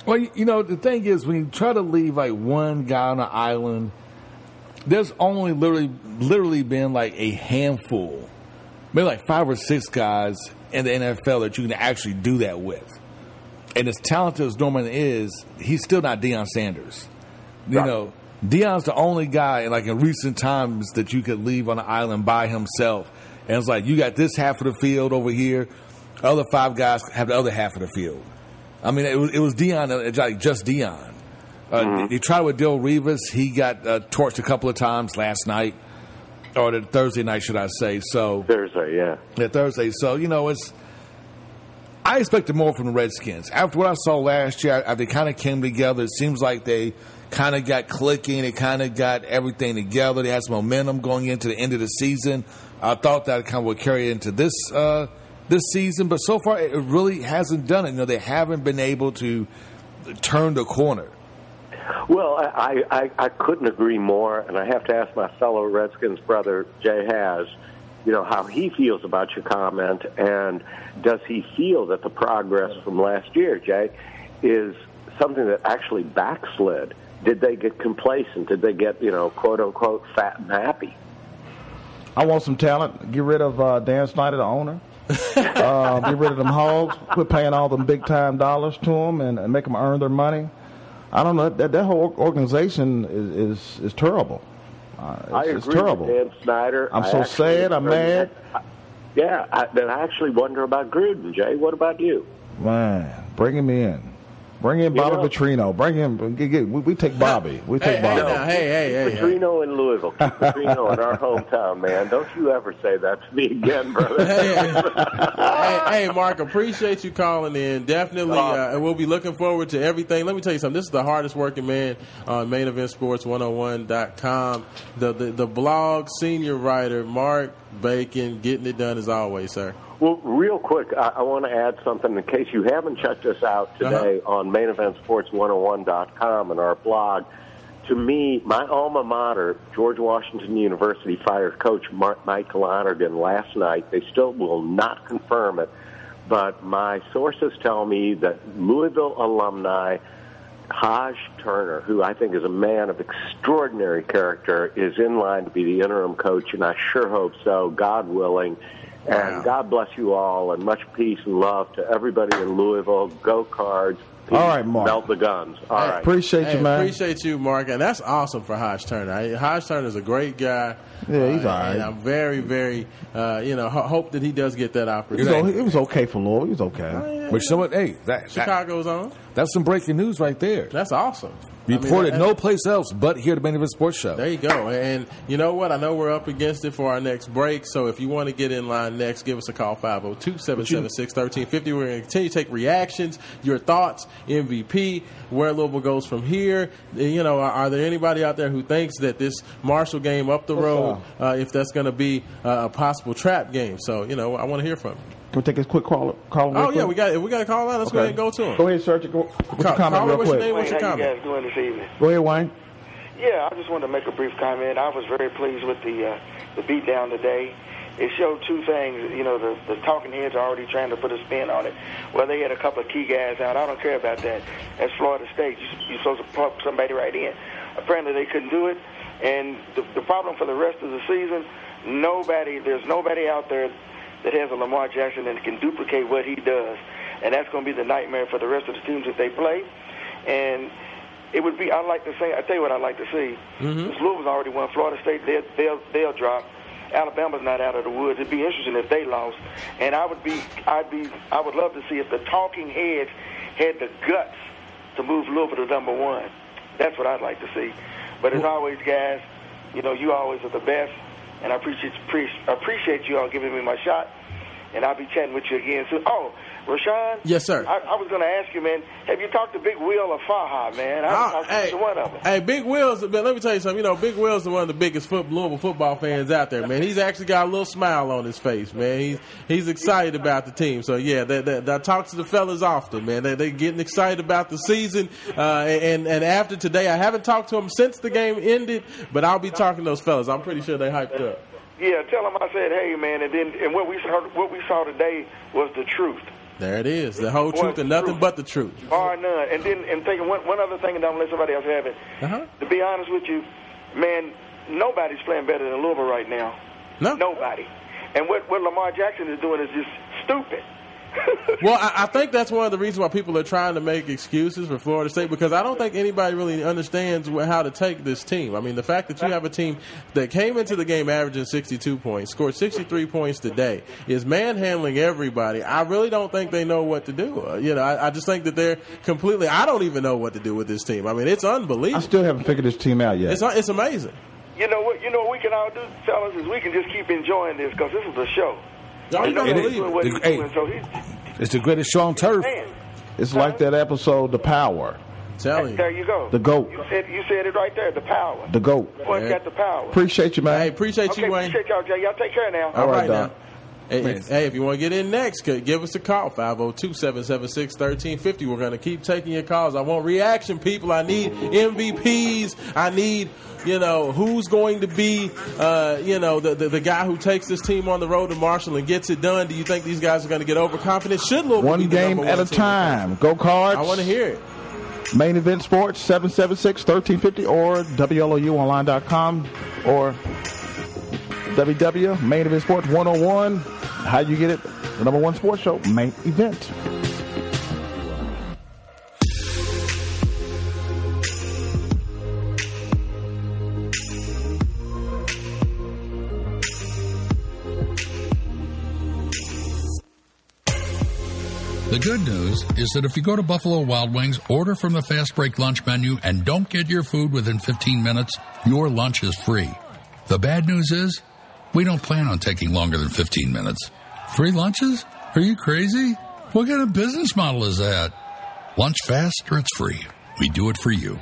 Speaker 6: Well, you know, the thing is, when you try to leave like one guy on an island, there's only literally, literally been like a handful, maybe like five or six guys in the NFL that you can actually do that with. And as talented as Norman is, he's still not Deion Sanders. You
Speaker 15: Right.
Speaker 6: know, Deion's the only guy, in like in recent times, that you could leave on an island by himself. And it's like, you got this half of the field over here, other five guys have the other half of the field. I mean, it was, it was Deion, uh, like just Deion. Uh, tried with Darrelle Revis. He got uh, torched a couple of times last night, or the Thursday night, should I say? So
Speaker 15: Thursday, yeah.
Speaker 6: yeah, Thursday. So you know, it's. I expected more from the Redskins after what I saw last year. After they kind of came together, it seems like they kind of got clicking. They kind of got everything together. They had some momentum going into the end of the season. I thought that kind of would carry into this uh, this season, but so far it really hasn't done it. You know, they haven't been able to turn the corner.
Speaker 15: Well, I, I, I couldn't agree more, and I have to ask my fellow Redskins brother, Jay Has, you know, how he feels about your comment, and does he feel that the progress from last year, Jay, is something that actually backslid? Did they get complacent? Did they get, you know, quote unquote, fat and happy?
Speaker 4: I want some talent. Get rid of uh, Dan Snyder, the owner. uh, get rid of them hogs. Quit paying all them big time dollars to them and, and make them earn their money. I don't know. That that whole organization is is, is terrible. Uh, it's,
Speaker 15: I
Speaker 4: it's
Speaker 15: agree
Speaker 4: terrible.
Speaker 15: with Dan Snyder.
Speaker 4: I'm
Speaker 15: I
Speaker 4: so sad. I'm mad.
Speaker 15: Yeah, I, then I actually wonder about Gruden, Jay. What about you?
Speaker 4: Man, bring him in. Bring in
Speaker 15: You
Speaker 4: Bobby
Speaker 15: know-
Speaker 4: Petrino. Bring him. Get, get, we, we take Bobby. We take Bobby.
Speaker 15: Keep Petrino in Louisville. Keep Petrino in our hometown, man. Don't you ever say that to me again, brother.
Speaker 5: hey, hey, Mark, appreciate you calling in. Definitely, uh, and we'll be looking forward to everything. Let me tell you something. This is the hardest working man on Main Event Sports 101.com. The, the the blog senior writer Mark Bacon, getting it done as always, sir.
Speaker 15: Well, real quick, I, I want to add something in case you haven't checked us out uh-huh. today on maineventsports101.com and our blog. To me, my alma mater, George Washington University, fired Coach Mark, Mike Lonergan last night. They still will not confirm it, but my sources tell me that Louisville alumni Hajj Turner, who I think is a man of extraordinary character, is in line to be the interim coach, and I sure hope so, God willing. And God bless you all, and much peace and love to everybody in Louisville. Go Cards. Peace.
Speaker 4: All right, Mark.
Speaker 15: Melt the guns. All right.
Speaker 4: Appreciate
Speaker 5: Hey,
Speaker 4: you, man.
Speaker 5: Appreciate you, Mark, and that's awesome for Hajj Turner. I- Hajj Turner is a great guy.
Speaker 4: Yeah, he's
Speaker 5: Uh,
Speaker 4: all right.
Speaker 5: And I'm very, very, uh, you know, ho- hope that he does get that
Speaker 4: It was,
Speaker 5: opportunity.
Speaker 4: it was okay for Louisville. He was okay.
Speaker 6: But you know what? Hey, that, that
Speaker 5: Chicago's on.
Speaker 6: That's some breaking news right there.
Speaker 5: That's awesome. I mean,
Speaker 6: Reported no place else but here at the Main Event Sports Show.
Speaker 5: There you go. And you know what? I know we're up against it for our next break. So if you want to get in line next, give us a call 502 776 1350. We're going to continue to take reactions, your thoughts, MVP, where Louisville goes from here. You know, are, are there anybody out there who thinks that this Marshall game up the road, uh, if that's going to be uh, a possible trap game? So, you know, I want to hear from you.
Speaker 4: Can we take this quick call? call real
Speaker 5: Oh, yeah,
Speaker 4: quick?
Speaker 5: we got we got to call out. Let's go ahead and go to him.
Speaker 4: Go ahead, Serge. Go, what's your comment
Speaker 5: caller,
Speaker 4: real
Speaker 5: what's your
Speaker 4: quick?
Speaker 5: name? What's your
Speaker 17: How you
Speaker 5: comment?
Speaker 17: guys doing this evening?
Speaker 4: Go ahead, Wayne.
Speaker 17: Yeah, I just wanted to make a brief comment. I was very pleased with the uh, the beatdown today. It showed two things. You know, the, the talking heads are already trying to put a spin on it. Well, they had a couple of key guys out. I don't care about that. That's Florida State. You, you're supposed to pump somebody right in. Apparently, they couldn't do it. And the, the problem for the rest of the season, nobody, there's nobody out there that has a Lamar Jackson that can duplicate what he does. And that's going to be the nightmare for the rest of the teams if they play. And it would be, I'd like to say, I tell you what I'd like to see.
Speaker 5: Mm-hmm.
Speaker 17: Since Louisville's already won, Florida State, they'll, they'll, they'll drop. Alabama's not out of the woods. It'd be interesting if they lost. And I would be, I'd be, I would love to see if the talking heads had the guts to move Louisville to number one. That's what I'd like to see. But as always, guys, you know, you always are the best. And I appreciate, appreciate you all giving me my shot. And I'll be chatting with you again soon. Oh, Raashaan?
Speaker 5: Yes, sir.
Speaker 17: I, I was going to ask you, man, have you talked to Big Will of Faha, man? I
Speaker 5: Ah,
Speaker 17: haven't
Speaker 5: hey.
Speaker 17: one of them.
Speaker 5: Hey, Big Will's. man, Let me tell you something. You know, Big Will's one of the biggest foot, Louisville football fans out there, man. He's actually got a little smile on his face, man. He's he's excited about the team. So yeah, that, that, I talk to the fellas often, man. They they getting excited about the season. Uh, and and after today, I haven't talked to them since the game ended, but I'll be talking to those fellas. I'm pretty sure they hyped up.
Speaker 17: Yeah, tell them I said, hey, man, and then and what we saw, what we saw today was the truth,
Speaker 5: There it is, the whole truth and nothing but the truth.
Speaker 17: bar none. And then and thinking one one other thing, and don't let somebody else have it.
Speaker 5: Uh-huh.
Speaker 17: To be honest with you, man, nobody's playing better than Louisville right now.
Speaker 5: No,
Speaker 17: nobody. And what what Lamar Jackson is doing is just stupid.
Speaker 5: Well, I, I think that's one of the reasons why people are trying to make excuses for Florida State because I don't think anybody really understands how to take this team. I mean, the fact that you have a team that came into the game averaging 62 points, scored 63 points today, is manhandling everybody. I really don't think they know what to do. Uh, you know, I, I just think that they're completely. I don't even know what to do with this team. I mean, it's unbelievable.
Speaker 4: I still haven't figured this team out yet.
Speaker 5: It's it's amazing.
Speaker 17: You know what? You know what we can all do, fellas, is we can just keep enjoying this because this is a show.
Speaker 5: Y'all
Speaker 17: And
Speaker 5: don't
Speaker 17: nobody's
Speaker 5: believe
Speaker 17: doing
Speaker 5: it.
Speaker 17: what he's
Speaker 6: Hey.
Speaker 17: doing, so he's
Speaker 6: It's the greatest show on turf.
Speaker 17: man.
Speaker 4: It's like that episode, The Power.
Speaker 5: Telling
Speaker 17: There you go.
Speaker 4: The GOAT.
Speaker 17: You said you said it right there. The power.
Speaker 4: The GOAT.
Speaker 17: Boy, got the power.
Speaker 4: Appreciate you, man.
Speaker 5: Hey, appreciate
Speaker 17: okay,
Speaker 5: you, Wayne.
Speaker 17: appreciate y'all, Jay. Y'all take care now.
Speaker 5: All right,
Speaker 4: Doc.
Speaker 5: now. Hey if, hey, if you want to get in next, give us a call, 502-776-1350. We're going to keep taking your calls. I want reaction, people. I need MVPs. I need, you know, who's going to be, uh, you know, the, the, the guy who takes this team on the road to Marshall and gets it done. Do you think these guys are going to get overconfident? Should Louisville be
Speaker 4: One game at
Speaker 5: one
Speaker 4: a time. Go Cards.
Speaker 5: I want to hear it.
Speaker 4: Main Event Sports, 776-1350 or WLOUonline.com or WW, Main Event Sports 101. How you get it? The number one sports show, Main Event.
Speaker 18: The good news is that if you go to Buffalo Wild Wings, order from the fast break lunch menu, and don't get your food within 15 minutes, your lunch is free. The bad news is, we don't plan on taking longer than 15 minutes. Free lunches? Are you crazy? What kind of business model is that? Lunch fast or it's free. We do it for you.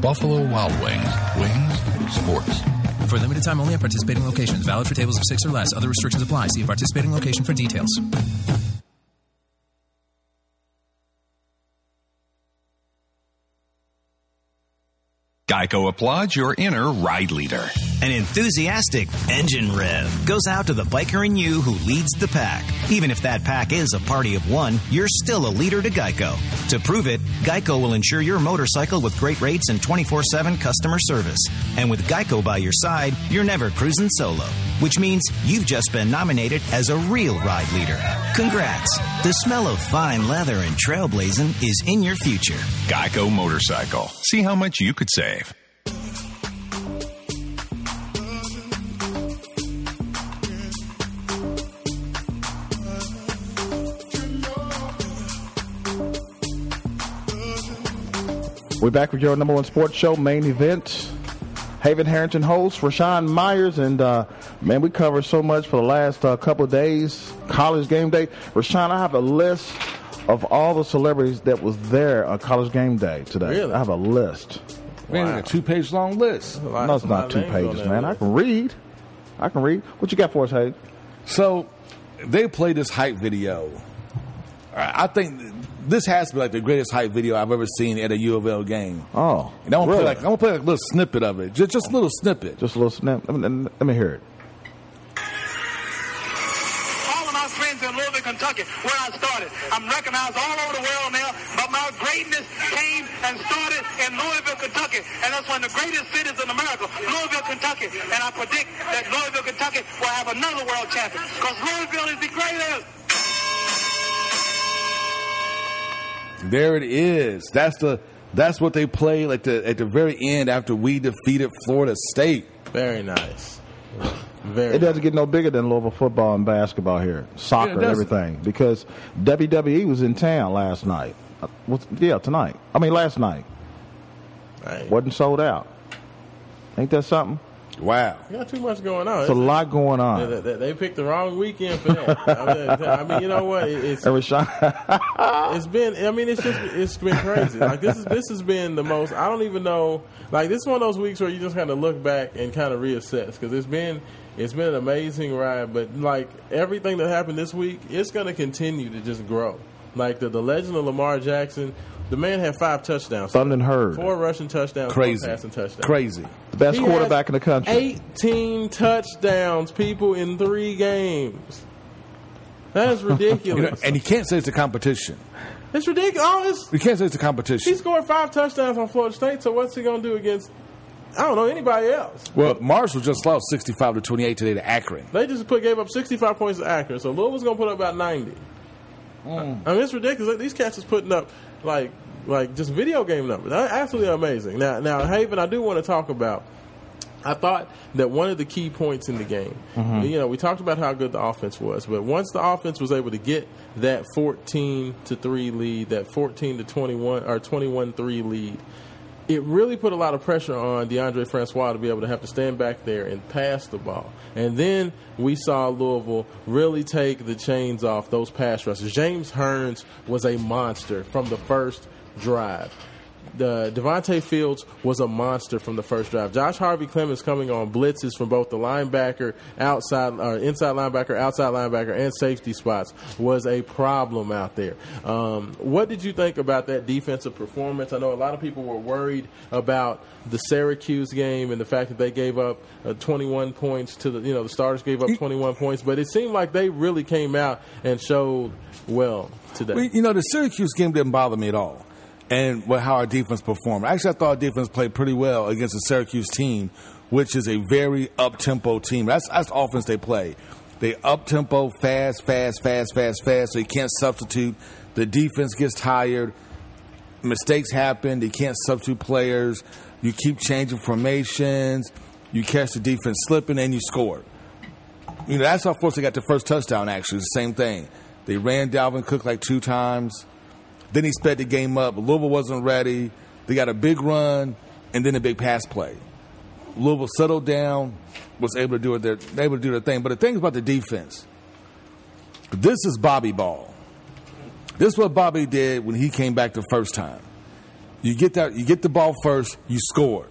Speaker 18: Buffalo Wild Wings. Wings, sports.
Speaker 19: For limited time only at participating locations. Valid for tables of six or less. Other restrictions apply. See participating location for details.
Speaker 20: Geico applauds your inner ride leader.
Speaker 21: An enthusiastic engine rev goes out to the biker in you who leads the pack. Even if that pack is a party of one, you're still a leader to Geico. To prove it, Geico will insure your motorcycle with great rates and 24 7 customer service. And with Geico by your side, you're never cruising solo, which means you've just been nominated as a real ride leader. Congrats! The smell of fine leather and trailblazing is in your future.
Speaker 20: Geico Motorcycle. See how much you could save.
Speaker 4: We're back with your number one sports show, main event. Haven Harrington host, Raashaan Myers, and uh, man, we covered so much for the last uh, couple of days. College game day. Raashaan, I have a list of all the celebrities that was there on college game day today.
Speaker 6: Really?
Speaker 4: I have a list.
Speaker 6: Man, wow. a two page long list.
Speaker 4: No, it's not two pages, man. I can read. I can read. What you got for us, Hayden?
Speaker 6: So, they played this hype video. I think this has to be like the greatest hype video I've ever seen at a U of L game.
Speaker 4: Oh,
Speaker 6: and I'm gonna
Speaker 4: really?
Speaker 6: play like I'm gonna play like a little snippet of it, just just a little snippet,
Speaker 4: just a little snip. Let me, let me hear it.
Speaker 22: All of my friends in Louisville, Kentucky, where I started, I'm recognized all over the world now. But my greatness came and started in Louisville, Kentucky, and that's one of the greatest cities in America, Louisville, Kentucky. And I predict that Louisville, Kentucky, will have another world champion because Louisville is the greatest.
Speaker 6: There it is. That's the that's what they play like the at the very end after we defeated Florida State.
Speaker 5: Very nice. Very
Speaker 4: it doesn't get no bigger than Louisville football and basketball here, soccer,
Speaker 6: Yeah,
Speaker 4: everything. Because WWE was in town last night. Uh, yeah, tonight. I mean, last night. Wasn't sold out. Ain't that something?
Speaker 6: Wow.
Speaker 5: You got too much going on.
Speaker 4: It's a lot going on.
Speaker 5: They, they- they picked the wrong weekend for that. I mean, you know what? It- It's
Speaker 4: And Raashaan,
Speaker 5: it's been. I mean, it's just it's been crazy. Like this is this has been the most. I don't even know. Like this is one of those weeks where you just kind of look back and kind of reassess because it's been it's been an amazing ride. But like everything that happened this week, it's going to continue to just grow. Like the the legend of Lamar Jackson. The man had five touchdowns.
Speaker 4: Thundering Herd.
Speaker 5: Four rushing touchdowns.
Speaker 4: Crazy.
Speaker 5: Four passing touchdowns.
Speaker 6: Crazy.
Speaker 4: the best
Speaker 5: He
Speaker 4: quarterback in the country.
Speaker 5: 18 touchdowns, people, in three games. That is
Speaker 6: You know,
Speaker 5: ridiculous.
Speaker 6: and you can't say it's a competition.
Speaker 5: it's ridiculous. Oh, it's,
Speaker 6: You can't say it's a competition.
Speaker 5: he scored five touchdowns on Florida State, so what's he going to do against, I don't know, anybody else?
Speaker 6: Well, Marshall just lost 65 to 28 today to Akron.
Speaker 5: They just put gave up 65 points to Akron, so Louisville's going to put up about 90.
Speaker 6: Mm.
Speaker 5: I mean, it's ridiculous. These cats is putting up, like, like just video game numbers. Absolutely amazing. Now, now, Haven, I do want to talk about I thought that one of the key points in the game,
Speaker 4: Mhm.
Speaker 5: you know, we talked about how good the offense was, but once the offense was able to get that 14 to 3 lead, that 14 to 21 or 21 3 lead, it really put a lot of pressure on Deondre Francois to be able to have to stand back there and pass the ball. And then we saw Louisville really take the chains off those pass rushers. James Hearns was a monster from the first drive. The Devonte Fields was a monster from the first drive. Josh Harvey-Clemons coming on blitzes from both the linebacker, outside or inside linebacker, outside linebacker, and safety spots was a problem out there. Um, what did you think about that defensive performance? I know a lot of people were worried about the Syracuse game and the fact that they gave up uh, 21 points to the you know the starters gave up 21 points, but it seemed like they really came out and showed well today.
Speaker 6: Well, you know, the Syracuse game didn't bother me at all. And what, how our defense performed. Actually, I thought our defense played pretty well against the Syracuse team, which is a very up tempo team. That's, that's the offense they play. They up tempo, fast, fast, fast, fast, fast, so you can't substitute. The defense gets tired. Mistakes happen. They can't substitute players. You keep changing formations. You catch the defense slipping, and you score. You know, that's how force they got the first touchdown, actually. It's the same thing. They ran Dalvin Cook like two times. Then he sped the game up. Louisville wasn't ready. They got a big run and then a big pass play. Louisville settled down, was able to do their able to do their thing. But the thing about the defense, this is Bobby Ball. This is what Bobby did when he came back the first time. You get that, you get the ball first, you score,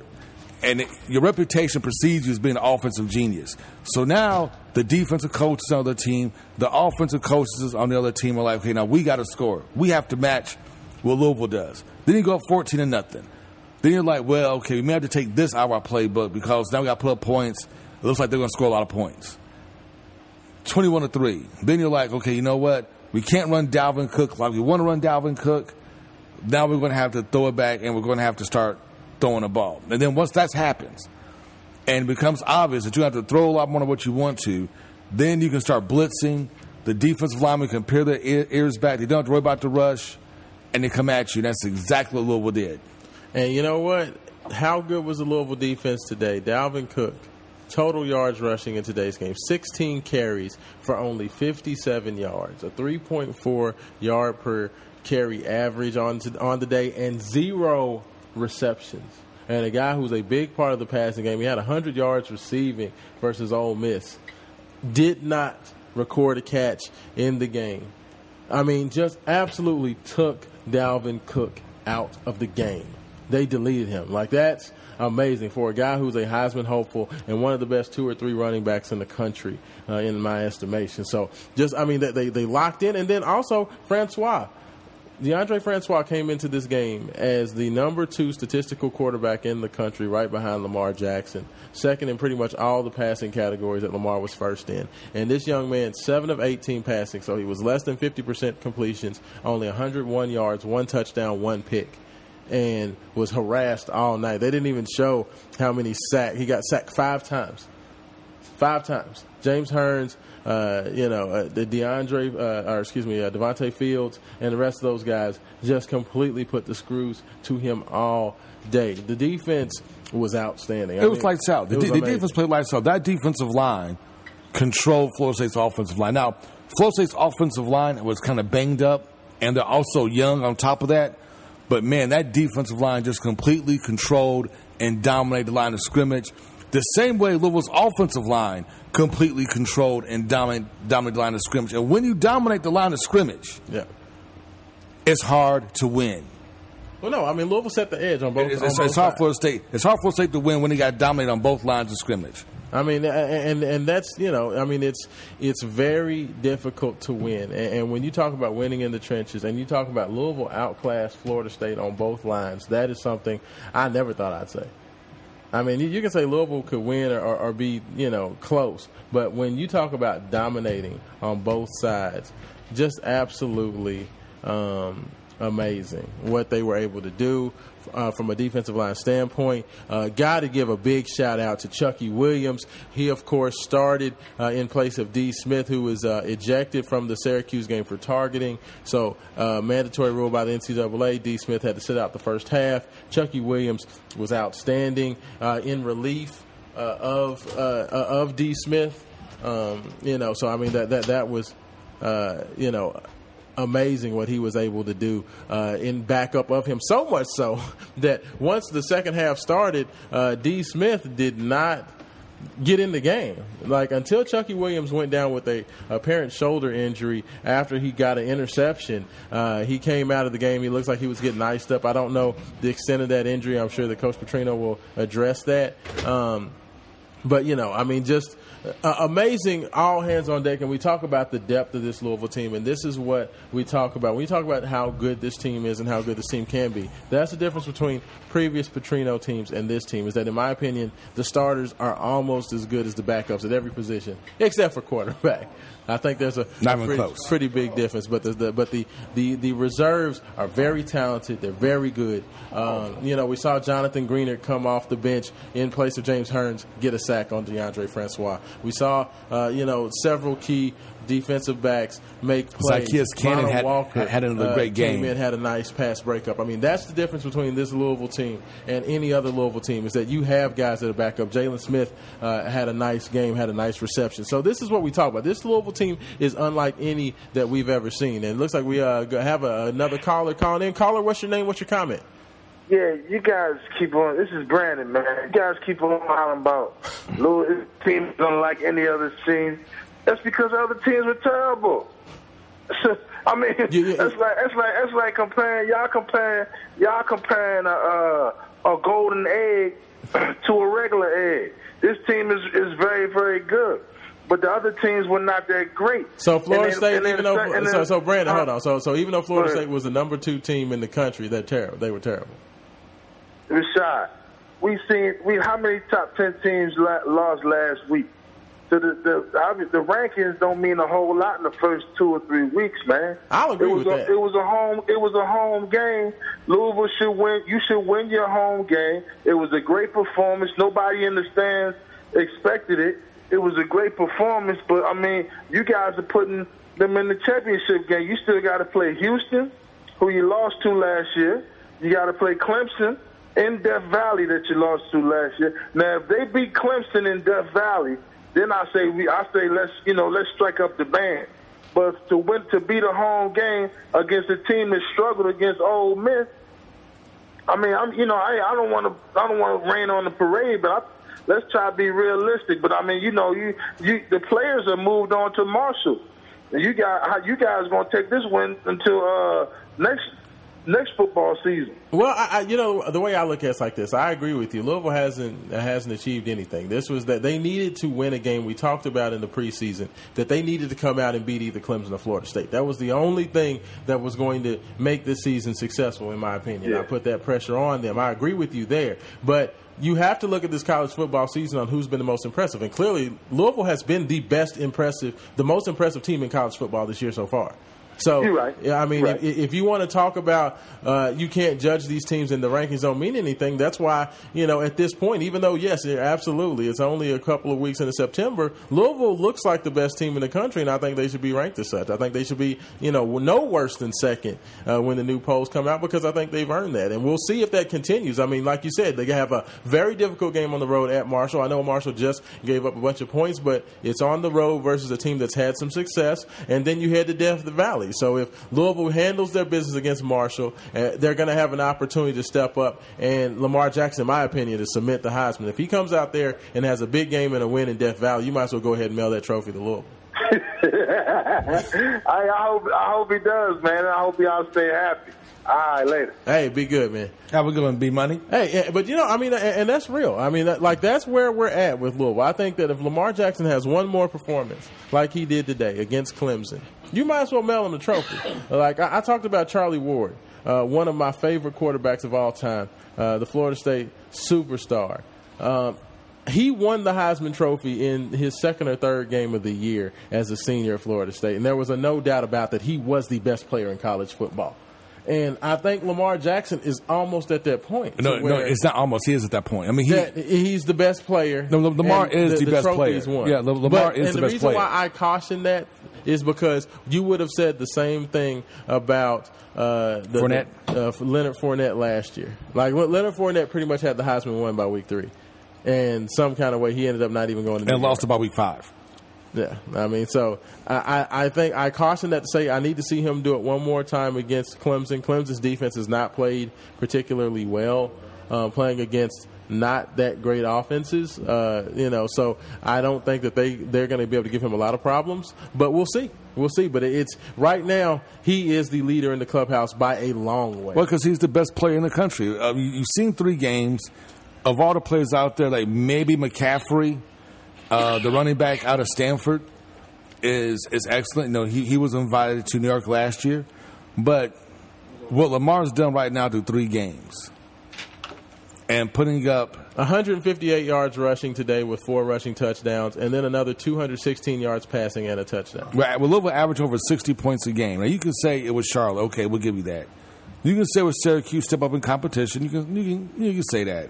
Speaker 6: and it, your reputation precedes you as being an offensive genius. So now the defensive coaches on the team, the offensive coaches on the other team are like, okay, now we got to score. We have to match what Louisville does. Then you go up fourteen to nothing. Then you're like, well, okay, we may have to take this out of our playbook because now we got to put up points. It looks like they're going to score a lot of points. 21 to 3. Then you're like, okay, you know what? We can't run Dalvin Cook like we want to run Dalvin Cook. Now we're going to have to throw it back and we're going to have to start throwing the ball. And then once that happens and it becomes obvious that you have to throw a lot more than what you want to, then you can start blitzing. The defensive linemen can peer their ears back. They don't have to worry about the rush and they come at you. That's exactly what Louisville did.
Speaker 5: And you know what? How good was the Louisville defense today? Dalvin Cook, total yards rushing in today's game, 16 carries for only 57 yards, a 3.4 yard per carry average on to, on the day, and zero receptions. And a guy who's a big part of the passing game, he had 100 yards receiving versus Ole Miss, did not record a catch in the game. I mean, just absolutely took Dalvin Cook out of the game. They deleted him. Like that's amazing for a guy who's a Heisman hopeful and one of the best two or three running backs in the country, uh, in my estimation. So just, I mean, they, they they locked in, and then also Francois. Deondre Francois came into this game as the number two statistical quarterback in the country, right behind Lamar Jackson, second in pretty much all the passing categories that Lamar was first in. And this young man, seven of 18 passing, so he was less than 50% completions, only 101 yards, one touchdown, one pick, and was harassed all night. They didn't even show how many sacks. he got sacked five times five times. James Hearns, uh, you know, uh, the DeAndre, uh, or excuse me, uh, Devonte Fields, and the rest of those guys just completely put the screws to him all day. The defense was outstanding. I
Speaker 6: It was
Speaker 5: mean,
Speaker 6: lights out. The, de- the defense played lights out. That defensive line controlled Florida State's offensive line. Now, Florida State's offensive line was kind of banged up, and they're also young on top of that. But man, that defensive line just completely controlled and dominated the line of scrimmage. The same way Louisville's offensive line completely controlled and dominate, dominated the line of scrimmage. And when you dominate the line of scrimmage,
Speaker 5: yeah.
Speaker 6: it's hard to win.
Speaker 5: Well, no, I mean Louisville set the edge on both.
Speaker 6: It's,
Speaker 5: on
Speaker 6: it's,
Speaker 5: both
Speaker 6: it's hard for State. It's hard for State to win when they got dominated on both lines of scrimmage.
Speaker 5: I mean, and and that's you know, I mean, it's it's very difficult to win. And, and when you talk about winning in the trenches, and you talk about Louisville outclassed Florida State on both lines, that is something I never thought I'd say. I mean, you, can say Louisville could win or, or, or be you know close, but when you talk about dominating on both sides, just absolutely um, amazing what they were able to do uh, from a defensive line standpoint. Uh, Got to give a big shout out to Chucky Williams. He, of course, started uh, in place of D. Smith, who was uh, ejected from the Syracuse game for targeting. So, uh, mandatory rule by the NCAA. D. Smith had to sit out the first half. Chucky Williams was outstanding uh, in relief of of D. Smith. Um, you know, so I mean that that that was you know amazing what he was able to do uh, in backup of him. So much so that once the second half started, uh, D. Smith did not get in the game. Like until Chucky Williams went down with a apparent shoulder injury after he got an interception, uh, he came out of the game. He looks like he was getting iced up. I don't know the extent of that injury. I'm sure that Coach Petrino will address that. Um, but you know, I mean, just uh, amazing, all hands on deck. And we talk about the depth of this Louisville team, and this is what we talk about. When we talk about how good this team is and how good this team can be, that's the difference between previous Petrino teams and this team. Is that, in my opinion, the starters are almost as good as the backups at every position, except for quarterback. I think there's a,
Speaker 6: Not
Speaker 5: a pretty, pretty big difference. But the, the but the, the the reserves are very talented. They're very good. Um, you know, we saw Jonathan Greenard come off the bench in place of James Hearns get a sack on Deondre Francois. We saw, uh, you know, several key defensive backs make plays.
Speaker 6: Zykiesis Cannon had-
Speaker 5: Walker
Speaker 6: had another
Speaker 5: uh,
Speaker 6: great
Speaker 5: came
Speaker 6: game.
Speaker 5: in, had a nice pass breakup. I mean, that's the difference between this Louisville team and any other Louisville team is that you have guys that are back up. Jaylen Smith uh, had a nice game, had a nice reception. So this is what we talk about. This Louisville team is unlike any that we've ever seen. And it looks like we uh, have a, another caller calling in. Caller, what's your name? What's your comment?
Speaker 23: Yeah, you guys keep on. This is Brandon, man. You guys keep on hollering about Louis team don't like any other team. That's because other teams were terrible. I mean, that's like that's like that's like comparing y'all comparing y'all comparing a uh, a golden egg to a regular egg. This team is is very very good, but the other teams were not that great.
Speaker 5: So Florida
Speaker 23: then-
Speaker 5: State, even though
Speaker 23: and
Speaker 5: so, so Brandon, hold
Speaker 23: uh,
Speaker 5: on. So so even though Florida State was the number two team in the country, they're terrible. They were terrible.
Speaker 23: Rashad, we seen we how many top ten teams la- lost last week? So the the I mean, the rankings don't mean a whole lot in the first two or three weeks, man.
Speaker 5: I'll agree
Speaker 23: it was
Speaker 5: with
Speaker 23: a,
Speaker 5: that.
Speaker 23: It was a home. It was a home game. Louisville should win. You should win your home game. It was a great performance. Nobody in the stands expected it. It was a great performance, but I mean, you guys are putting them in the championship game. You still got to play Houston, who you lost to last year. You got to play Clemson in Death Valley that you lost to last year. Now, if they beat Clemson in Death Valley, then I say we, I say let's you know let's strike up the band. But to win to beat a home game against a team that struggled against Ole Miss, I mean, I'm you know I I don't want to I don't want to rain on the parade, but I, let's try to be realistic. But I mean, you know, you you the players have moved on to Marshall. You got you guys to take this win until uh, next next football season.
Speaker 5: Well, I, I, you know, the way I look at it's like this. I agree with you. Louisville hasn't hasn't achieved anything. This was that they needed to win a game. We talked about in the preseason that they needed to come out and beat either Clemson or Florida State. That was the only thing that was going to make this season successful, in my opinion. I put that pressure on them. I agree with you there, but. You have to look at this college football season on who's been the most impressive, and clearly Louisville has been the best impressive, the most impressive team in college football this year so far. So,
Speaker 23: You're right.
Speaker 5: I mean,
Speaker 23: Right.
Speaker 5: if, if you want to talk about uh, you can't judge these teams and the rankings don't mean anything, that's why you know at this point, even though yes, absolutely, it's only a couple of weeks into September. Louisville looks like the best team in the country, and I think they should be ranked as such. I think they should be you know no worse than second uh, when the new polls come out because I think they've earned that, and we'll see if that continues. I mean, like you said, they have a very difficult game on the road at Marshall. I know Marshall just gave up a bunch of points, but it's on the road versus a team that's had some success, and then you head to Death Valley. So if Louisville handles their business against Marshall, uh, they're going to have an opportunity to step up. And Lamar Jackson, in my opinion, to cement the Heisman. If he comes out there and has a big game and a win in Death Valley, you might as well go ahead and mail that trophy to Louisville.
Speaker 23: I, I hope I hope he does, man. I hope y'all stay happy. All right, later.
Speaker 5: Hey, be good, man.
Speaker 6: How we going to be money?
Speaker 5: Hey, but you know, I mean, and, and that's real. I mean, like that's where we're at with Louisville. I think that if Lamar Jackson has one more performance like he did today against Clemson, you might as well mail him the trophy. like I, I talked about Charlie Ward, uh, one of my favorite quarterbacks of all time, uh, the Florida State superstar. Um, he won the Heisman Trophy in his second or third game of the year as a senior at Florida State, and there was a no doubt about that he was the best player in college football. And I think Lamar Jackson is almost at that point.
Speaker 6: No, no, it's not almost. He is at that point. I mean, he,
Speaker 5: that he's the best player.
Speaker 6: No, Lamar is the best
Speaker 5: trophy
Speaker 6: player.
Speaker 5: is.
Speaker 6: Yeah, Lam- Lamar
Speaker 5: But-
Speaker 6: is
Speaker 5: and
Speaker 6: the
Speaker 5: the
Speaker 6: best
Speaker 5: reason why I caution that is because you would have said the same thing about uh, the,
Speaker 6: Fournette?
Speaker 5: uh, Leonard Fournette last year. Like what Leonard Fournette pretty much had the Heisman won by week three, and some kind of way he ended up not even going to
Speaker 6: and lost about week five.
Speaker 5: yeah, I mean, so I, I, I think I caution that to say I need to see him do it one more time against Clemson. Clemson's defense has not played particularly well, uh, playing against not that great offenses. Uh, you know, so I don't think that they they're going to be able to give him a lot of problems. But we'll see, we'll see. But it's right now he is the leader in the clubhouse by a long way.
Speaker 6: Well, because he's the best player in the country. Uh, you, you've seen three games of all the players out there, like maybe McCaffrey, uh, the running back out of Stanford, is is excellent. You know, he he was invited to New York last year, but what Lamar's done right now through three games and putting up
Speaker 5: 158 yards rushing today with four rushing touchdowns, and then another 216 yards passing and a touchdown.
Speaker 6: Right, well, Louisville average over 60 points a game. Now, you can say it was Charlotte. Okay, we'll give you that. You can say it was Syracuse step up in competition. You can, you can, you can say that.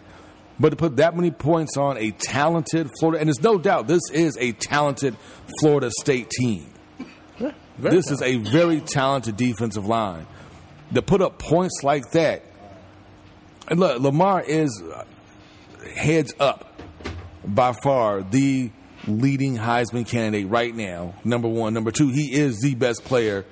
Speaker 6: But to put that many points on a talented Florida, and there's no doubt this is a talented Florida State team.
Speaker 5: very
Speaker 6: this is a very talented defensive line. To put up points like that, and look, Lamar is uh, heads up by far the leading Heisman candidate right now. Number one, number two, he is the best player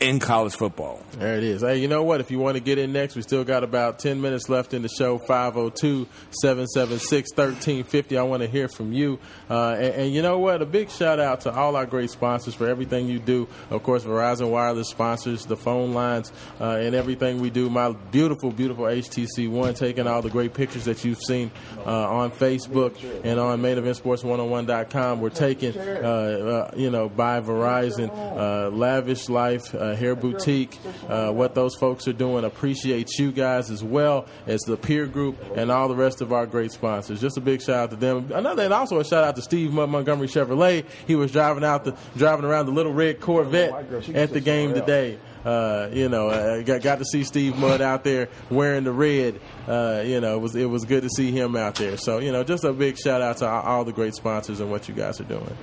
Speaker 6: in college football.
Speaker 5: There it is. Hey, you know what? If you want to get in next, we still got about 10 minutes left in the show. 502 776 1350. I want to hear from you. Uh, and, and, you know what? A big shout out to all our great sponsors for everything you do. Of course, Verizon Wireless sponsors the phone lines uh, and everything we do. My beautiful, beautiful HTC One taking all the great pictures that you've seen uh, on Facebook and on MainEventSports101.com. We're taken, uh, uh, you know, by Verizon, uh, Lavish Life, Hair Boutique, uh, what those folks are doing. Appreciate you guys as well as the peer group and all the rest of our great sponsors. Just a big shout out to them. Another, and also a shout out to Steve Montgomery Chevrolet. He was driving out the driving around the little red Corvette at the game today. Uh, you know, uh, got, got to see Steve Mudd out there wearing the red. Uh, you know, it was it was good to see him out there. So you know, just a big shout out to all, all the great sponsors and what you guys are doing.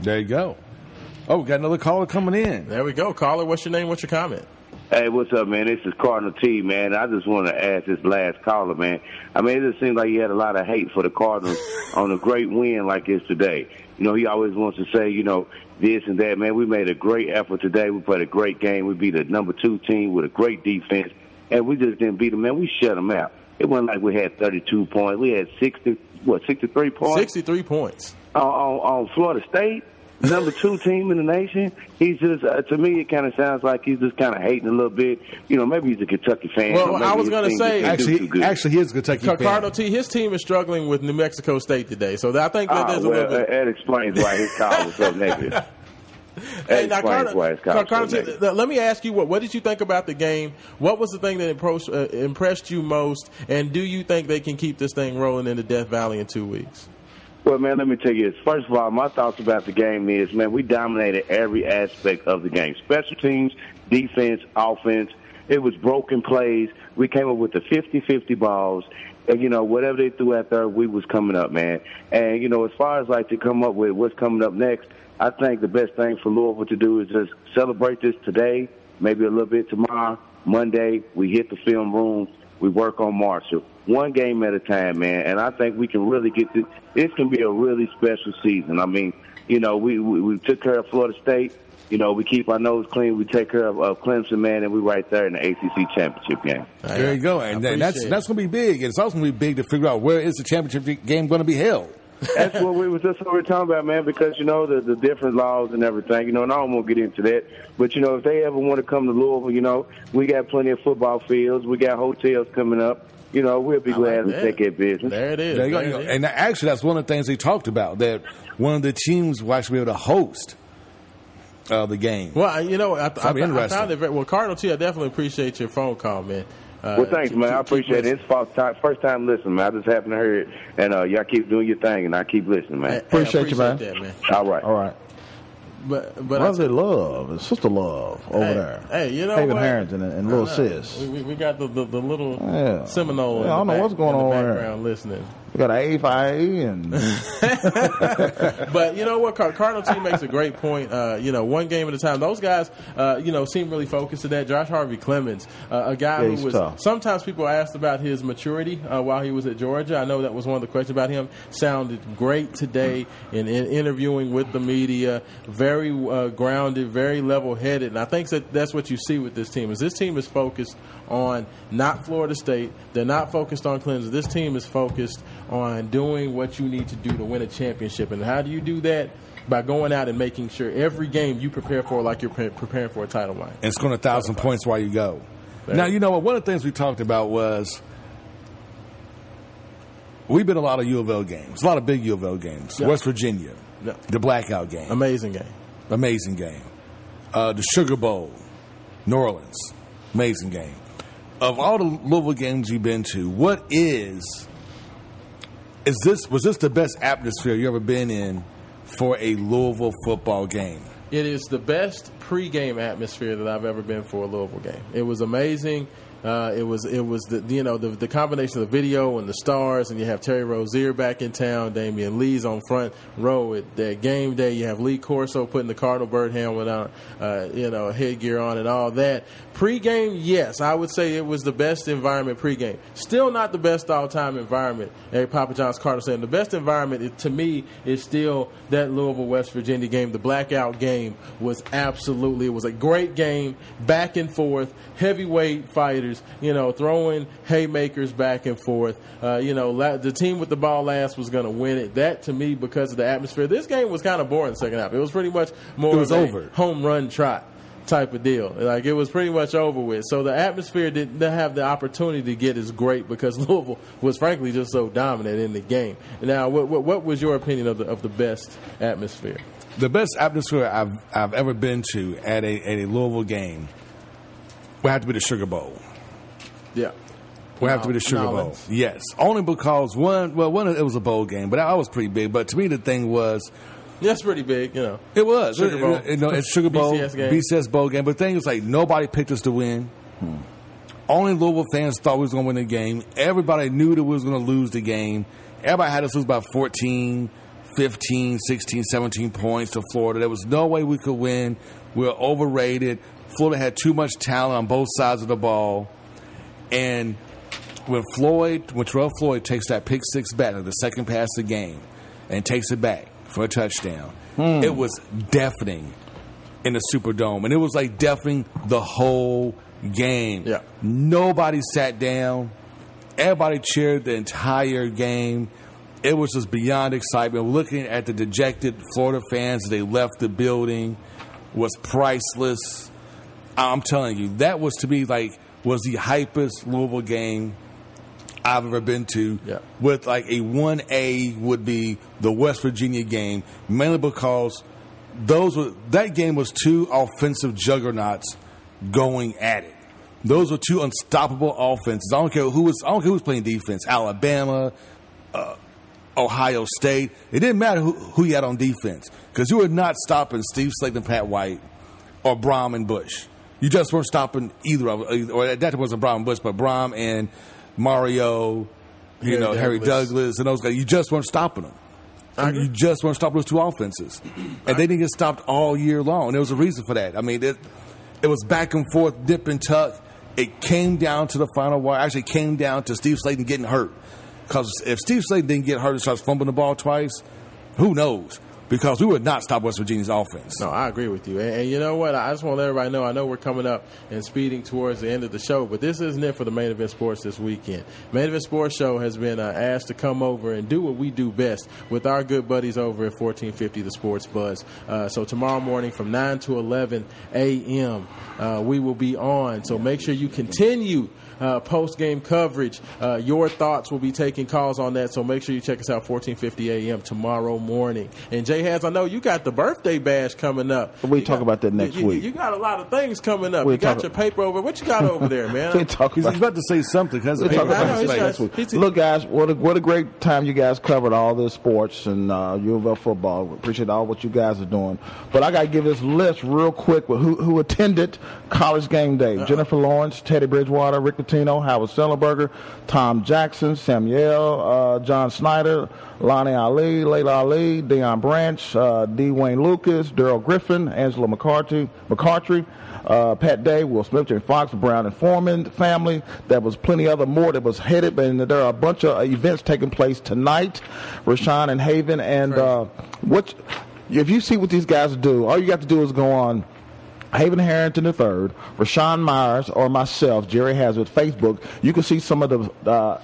Speaker 6: There you go. Oh, we got another caller coming in.
Speaker 5: There we go. Caller, what's your name? What's your comment?
Speaker 24: Hey, what's up, man? This is Cardinal T, man. I just want to ask this last caller, man. I mean, it just seems like he had a lot of hate for the Cardinals on a great win like this today. You know, he always wants to say, you know, this and that, man. We made a great effort today. We played a great game. We beat a number two team with a great defense, and we just didn't beat them, man. We shut them out. It wasn't like we had 32 points. We had 60, what, 63 points?
Speaker 5: 63 points.
Speaker 24: On, on, on Florida State number two team in the nation. He's just uh, to me, it kind of sounds like he's just kind of hating a little bit. You know, maybe he's a Kentucky fan.
Speaker 5: Well, I was
Speaker 24: going
Speaker 5: to say
Speaker 6: actually, actually, he is a Kentucky
Speaker 5: Car-
Speaker 6: fan.
Speaker 5: Cardinal T, his team is struggling with New Mexico State today, so I think that
Speaker 24: Ah,
Speaker 5: there's
Speaker 24: well,
Speaker 5: a little bit.
Speaker 24: that explains why his call was so negative. That
Speaker 5: Hey, now,
Speaker 24: explains
Speaker 5: Cardinal-
Speaker 24: why his call
Speaker 5: Car-
Speaker 24: was so
Speaker 5: Cardinal T, let me ask you what what did you think about the game? What was the thing that impressed, uh, impressed you most? And do you think they can keep this thing rolling into Death Valley in two weeks?
Speaker 24: Well, man, let me tell you this. First of all, my thoughts about the game is, man, we dominated every aspect of the game. Special teams, defense, offense. It was broken plays. We came up with the 50-50 balls. And, you know, whatever they threw at there, we was coming up, man. And, you know, as far as like to come up with what's coming up next, I think the best thing for Louisville to do is just celebrate this today, maybe a little bit tomorrow. Monday, we hit the film room. We work on Marshall. One game at a time, man. And I think we can really get this. This can be a really special season. I mean, you know, we, we, we took care of Florida State. You know, we keep our nose clean. We take care of, of Clemson, man, and we right there in the ACC championship game.
Speaker 6: There you go, and then that's
Speaker 24: it.
Speaker 6: that's going to be big. And it's also going to be big to figure out where is the championship game going to be held.
Speaker 24: That's what we was just what we were talking about, man. Because you know the the different laws and everything. You know, and I don't want to get into that. But you know, if they ever want to come to Louisville, you know, we got plenty of football fields. We got hotels coming up. You know, we'll be glad to take care business.
Speaker 5: There it is.
Speaker 6: There you go. You and actually, that's one of the things they talked about that one of the teams will actually be able to host uh, the game.
Speaker 5: Well, you know, I, I,
Speaker 6: That'd be
Speaker 5: I found it very well. Cardinal T, I definitely appreciate your phone call, man. Uh,
Speaker 24: well, thanks,
Speaker 5: keep-
Speaker 24: man. I
Speaker 5: keep- keep
Speaker 24: appreciate it. It's first time, first time listening, man. I just happened to hear it, and uh, y'all keep doing your thing, and I keep listening, man.
Speaker 4: i Appreciate you, man.
Speaker 5: that, man.
Speaker 24: All right.
Speaker 4: All right.
Speaker 5: But but
Speaker 4: Brother
Speaker 5: I,
Speaker 4: love, it's sister love over
Speaker 5: hey,
Speaker 4: there.
Speaker 5: Hey, you know
Speaker 4: Haven
Speaker 5: what?
Speaker 4: Harrington and, and little sis.
Speaker 5: We, we, we got the, the, the little
Speaker 4: Yeah.
Speaker 5: Seminole. in
Speaker 4: Yeah, I don't
Speaker 5: the
Speaker 4: know
Speaker 5: back-
Speaker 4: what's going
Speaker 5: in the
Speaker 4: on there.
Speaker 5: background listening.
Speaker 4: We got an A5 and
Speaker 5: but you know what? Car- Cardinal team makes a great point. Uh, you know, one game at a time. Those guys, uh, you know, seem really focused to that. Josh Harvey-Clemons, uh, a guy
Speaker 4: Yeah,
Speaker 5: who was.
Speaker 4: tough.
Speaker 5: Sometimes people asked about his maturity uh, while he was at Georgia. I know that was one of the questions about him. Sounded great today in, in interviewing with the media. Very uh, grounded, very level-headed, and I think that that's what you see with this team. Is this team is focused on not Florida State. They're not focused on Clemson. This team is focused on doing what you need to do to win a championship. And how do you do that? By going out and making sure every game you prepare for like you're pre- preparing for a title line.
Speaker 6: and scoring a thousand points while you go. Now you know what? One of the things we talked about was we've been a lot of U of L games, a lot of big U of L games.
Speaker 5: Yeah.
Speaker 6: West Virginia,
Speaker 5: Yeah.
Speaker 6: the blackout game,
Speaker 5: Amazing game.
Speaker 6: amazing game. Uh, the Sugar Bowl, New Orleans, amazing game. Of all the Louisville games you've been to, what is is this was this the best atmosphere you've ever been in for a Louisville football game?
Speaker 5: It is the best pregame atmosphere that I've ever been for a Louisville game. It was amazing. Uh, it was it was the you know the the combination of the video and the stars, and you have Terry Rozier back in town, Damion Lee's on front row at that game day. You have Lee Corso putting the Cardinal bird helmet on, uh, you know, headgear on, and all that. Pre-game, yes, I would say it was the best environment pre-game. Still not the best all-time environment. At Papa John's Cardinal saying the best environment to me is still that Louisville West Virginia game. The blackout game was absolutely it was a great game, back and forth, heavyweight fighters, you know, throwing haymakers back and forth. Uh, you know, la- the team with the ball last was going to win it. That to me, because of the atmosphere, this game was kind of boring. The second half, it was pretty much more
Speaker 6: It was
Speaker 5: of a
Speaker 6: over.
Speaker 5: home run trot type of deal. Like it was pretty much over with. So the atmosphere didn't have the opportunity to get as great because Louisville was frankly just so dominant in the game. Now, what, what, what was your opinion of the of the best atmosphere?
Speaker 6: The best atmosphere I've I've ever been to at a at a Louisville game would have to be the Sugar Bowl.
Speaker 5: Yeah.
Speaker 6: Would have to be the Sugar Bowl. Yes, only because one well one it was a bowl game, but that was pretty big. But to me, the thing was.
Speaker 5: That's pretty big, you know.
Speaker 6: It was.
Speaker 5: Sugar Bowl.
Speaker 6: It- it- no, it's Sugar Bowl,
Speaker 5: BCS game.
Speaker 6: BCS Bowl game. But the thing is, like, nobody picked us to win. Hmm. Only Louisville fans thought we was going to win the game. Everybody knew that we was going to lose the game. Everybody had us lose by 14, 15, 16, 17 points to Florida. There was no way we could win. We were overrated. Florida had too much talent on both sides of the ball. And when Floyd, when Terell Floyd takes that pick six back, the second pass of the game, and takes it back for a touchdown, hmm. it was deafening in the Superdome, and it was like deafening the whole game. Yeah. Nobody sat down. Everybody cheered the entire game. It was just beyond excitement. Looking at the dejected Florida fans as they left the building was priceless. I'm telling you, that was to be like was the hypest Louisville game I've ever been to. Yeah. With like a one A would be the West Virginia game, mainly because those were that game was two offensive juggernauts going at it. Those were two unstoppable offenses. I don't care who was. I don't care who was playing defense. Alabama, uh, Ohio State. It didn't matter who, who you had on defense because you were not stopping Steve Slaton, Pat White or Brohm and Bush. You just weren't stopping either of or that wasn't Brohm and Bush, but Brohm and Mario, you
Speaker 5: Harry
Speaker 6: know, Harry
Speaker 5: Douglas.
Speaker 6: Douglas and those guys. You just weren't stopping them. You just weren't stopping those two offenses, and they didn't get stopped all year long. And there was a reason for that. I mean, it, it was back and forth, dip and tuck. It came down to the final wire. Actually, came down to Steve Slaton getting hurt. Because if Steve Slaton didn't get hurt and starts fumbling the ball twice, who knows? Because we would not stop West Virginia's offense.
Speaker 5: No, I agree with you. And, and you know what? I just want to let everybody know. I know we're coming up and speeding towards the end of the show, but this isn't it for the main event sports this weekend. Main event sports show has been uh, asked to come over and do what we do best with our good buddies over at 1450 The Sports Buzz. Uh, so tomorrow morning from 9 to 11 a.m. Uh, we will be on. So make sure you continue uh, post game coverage. Uh, your thoughts will be taking calls on that. So make sure you check us out 1450 a.m. tomorrow morning. And Jay Has, I know you got the birthday bash coming up.
Speaker 4: We talk about that next
Speaker 5: You, you-
Speaker 4: week.
Speaker 5: you got a lot of things coming up.
Speaker 4: We'll
Speaker 5: you got
Speaker 4: talk-
Speaker 5: your paper over. What you got over there, man?
Speaker 4: We talk about,
Speaker 6: He's
Speaker 4: about-
Speaker 6: about to say something because
Speaker 4: We'll talk
Speaker 5: I know,
Speaker 4: about
Speaker 5: he's
Speaker 4: this
Speaker 5: got-
Speaker 4: next week.
Speaker 5: he's-
Speaker 4: Look, guys, what a, what a great time you guys covered all the sports and uh, U of L football. We appreciate all what you guys are doing. But I got to give this list real quick with who, who attended college game day. Jennifer Lawrence, Teddy Bridgewater, Rick Pitino, Howard Schnellenberger, Tom Jackson, Samuel, uh, John Snyder, Lonnie Ali, Laila Ali, Deion Branch, uh, D. Wayne Lukas, Darrell Griffith, Angela McCarthy, McCartry, uh, Pat Day, Will Smith, Jay Fox, Brown and Forman family. There was plenty other more that was headed, and there are a bunch of events taking place tonight. Raashaan and Haven, and uh, what if you see what these guys do? All you got to do is go on. Haven Harrington III, Raashaan Myers, or myself, Jerry Hazard, Facebook. You can see some of the uh,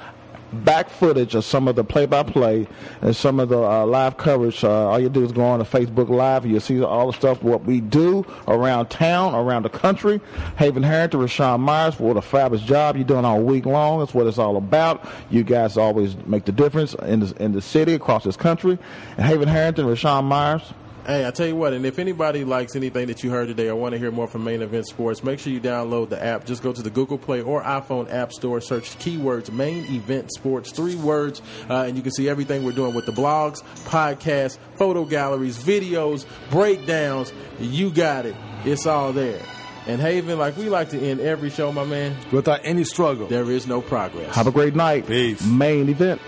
Speaker 4: back footage of some of the play-by-play and some of the uh, live coverage. Uh, all you do is go on to Facebook Live, and you'll see all the stuff what we do around town, around the country. Haven Harrington, Raashaan Myers, what a fabulous job you're doing all week long. That's what it's all about. You guys always make the difference in the, in the city, across this country. And Haven Harrington, Raashaan Myers.
Speaker 5: Hey, I tell you what, and if anybody likes anything that you heard today or want to hear more from Main Event Sports, make sure you download the app. Just go to the Google Play or iPhone App Store, search keywords Main Event Sports, three words, uh, and you can see everything we're doing with the blogs, podcasts, photo galleries, videos, breakdowns. You got it. It's all there. And Haven, like we like to end every show, my man.
Speaker 6: Without any struggle.
Speaker 5: There is no progress.
Speaker 4: Have a great night.
Speaker 6: Peace.
Speaker 4: Main event.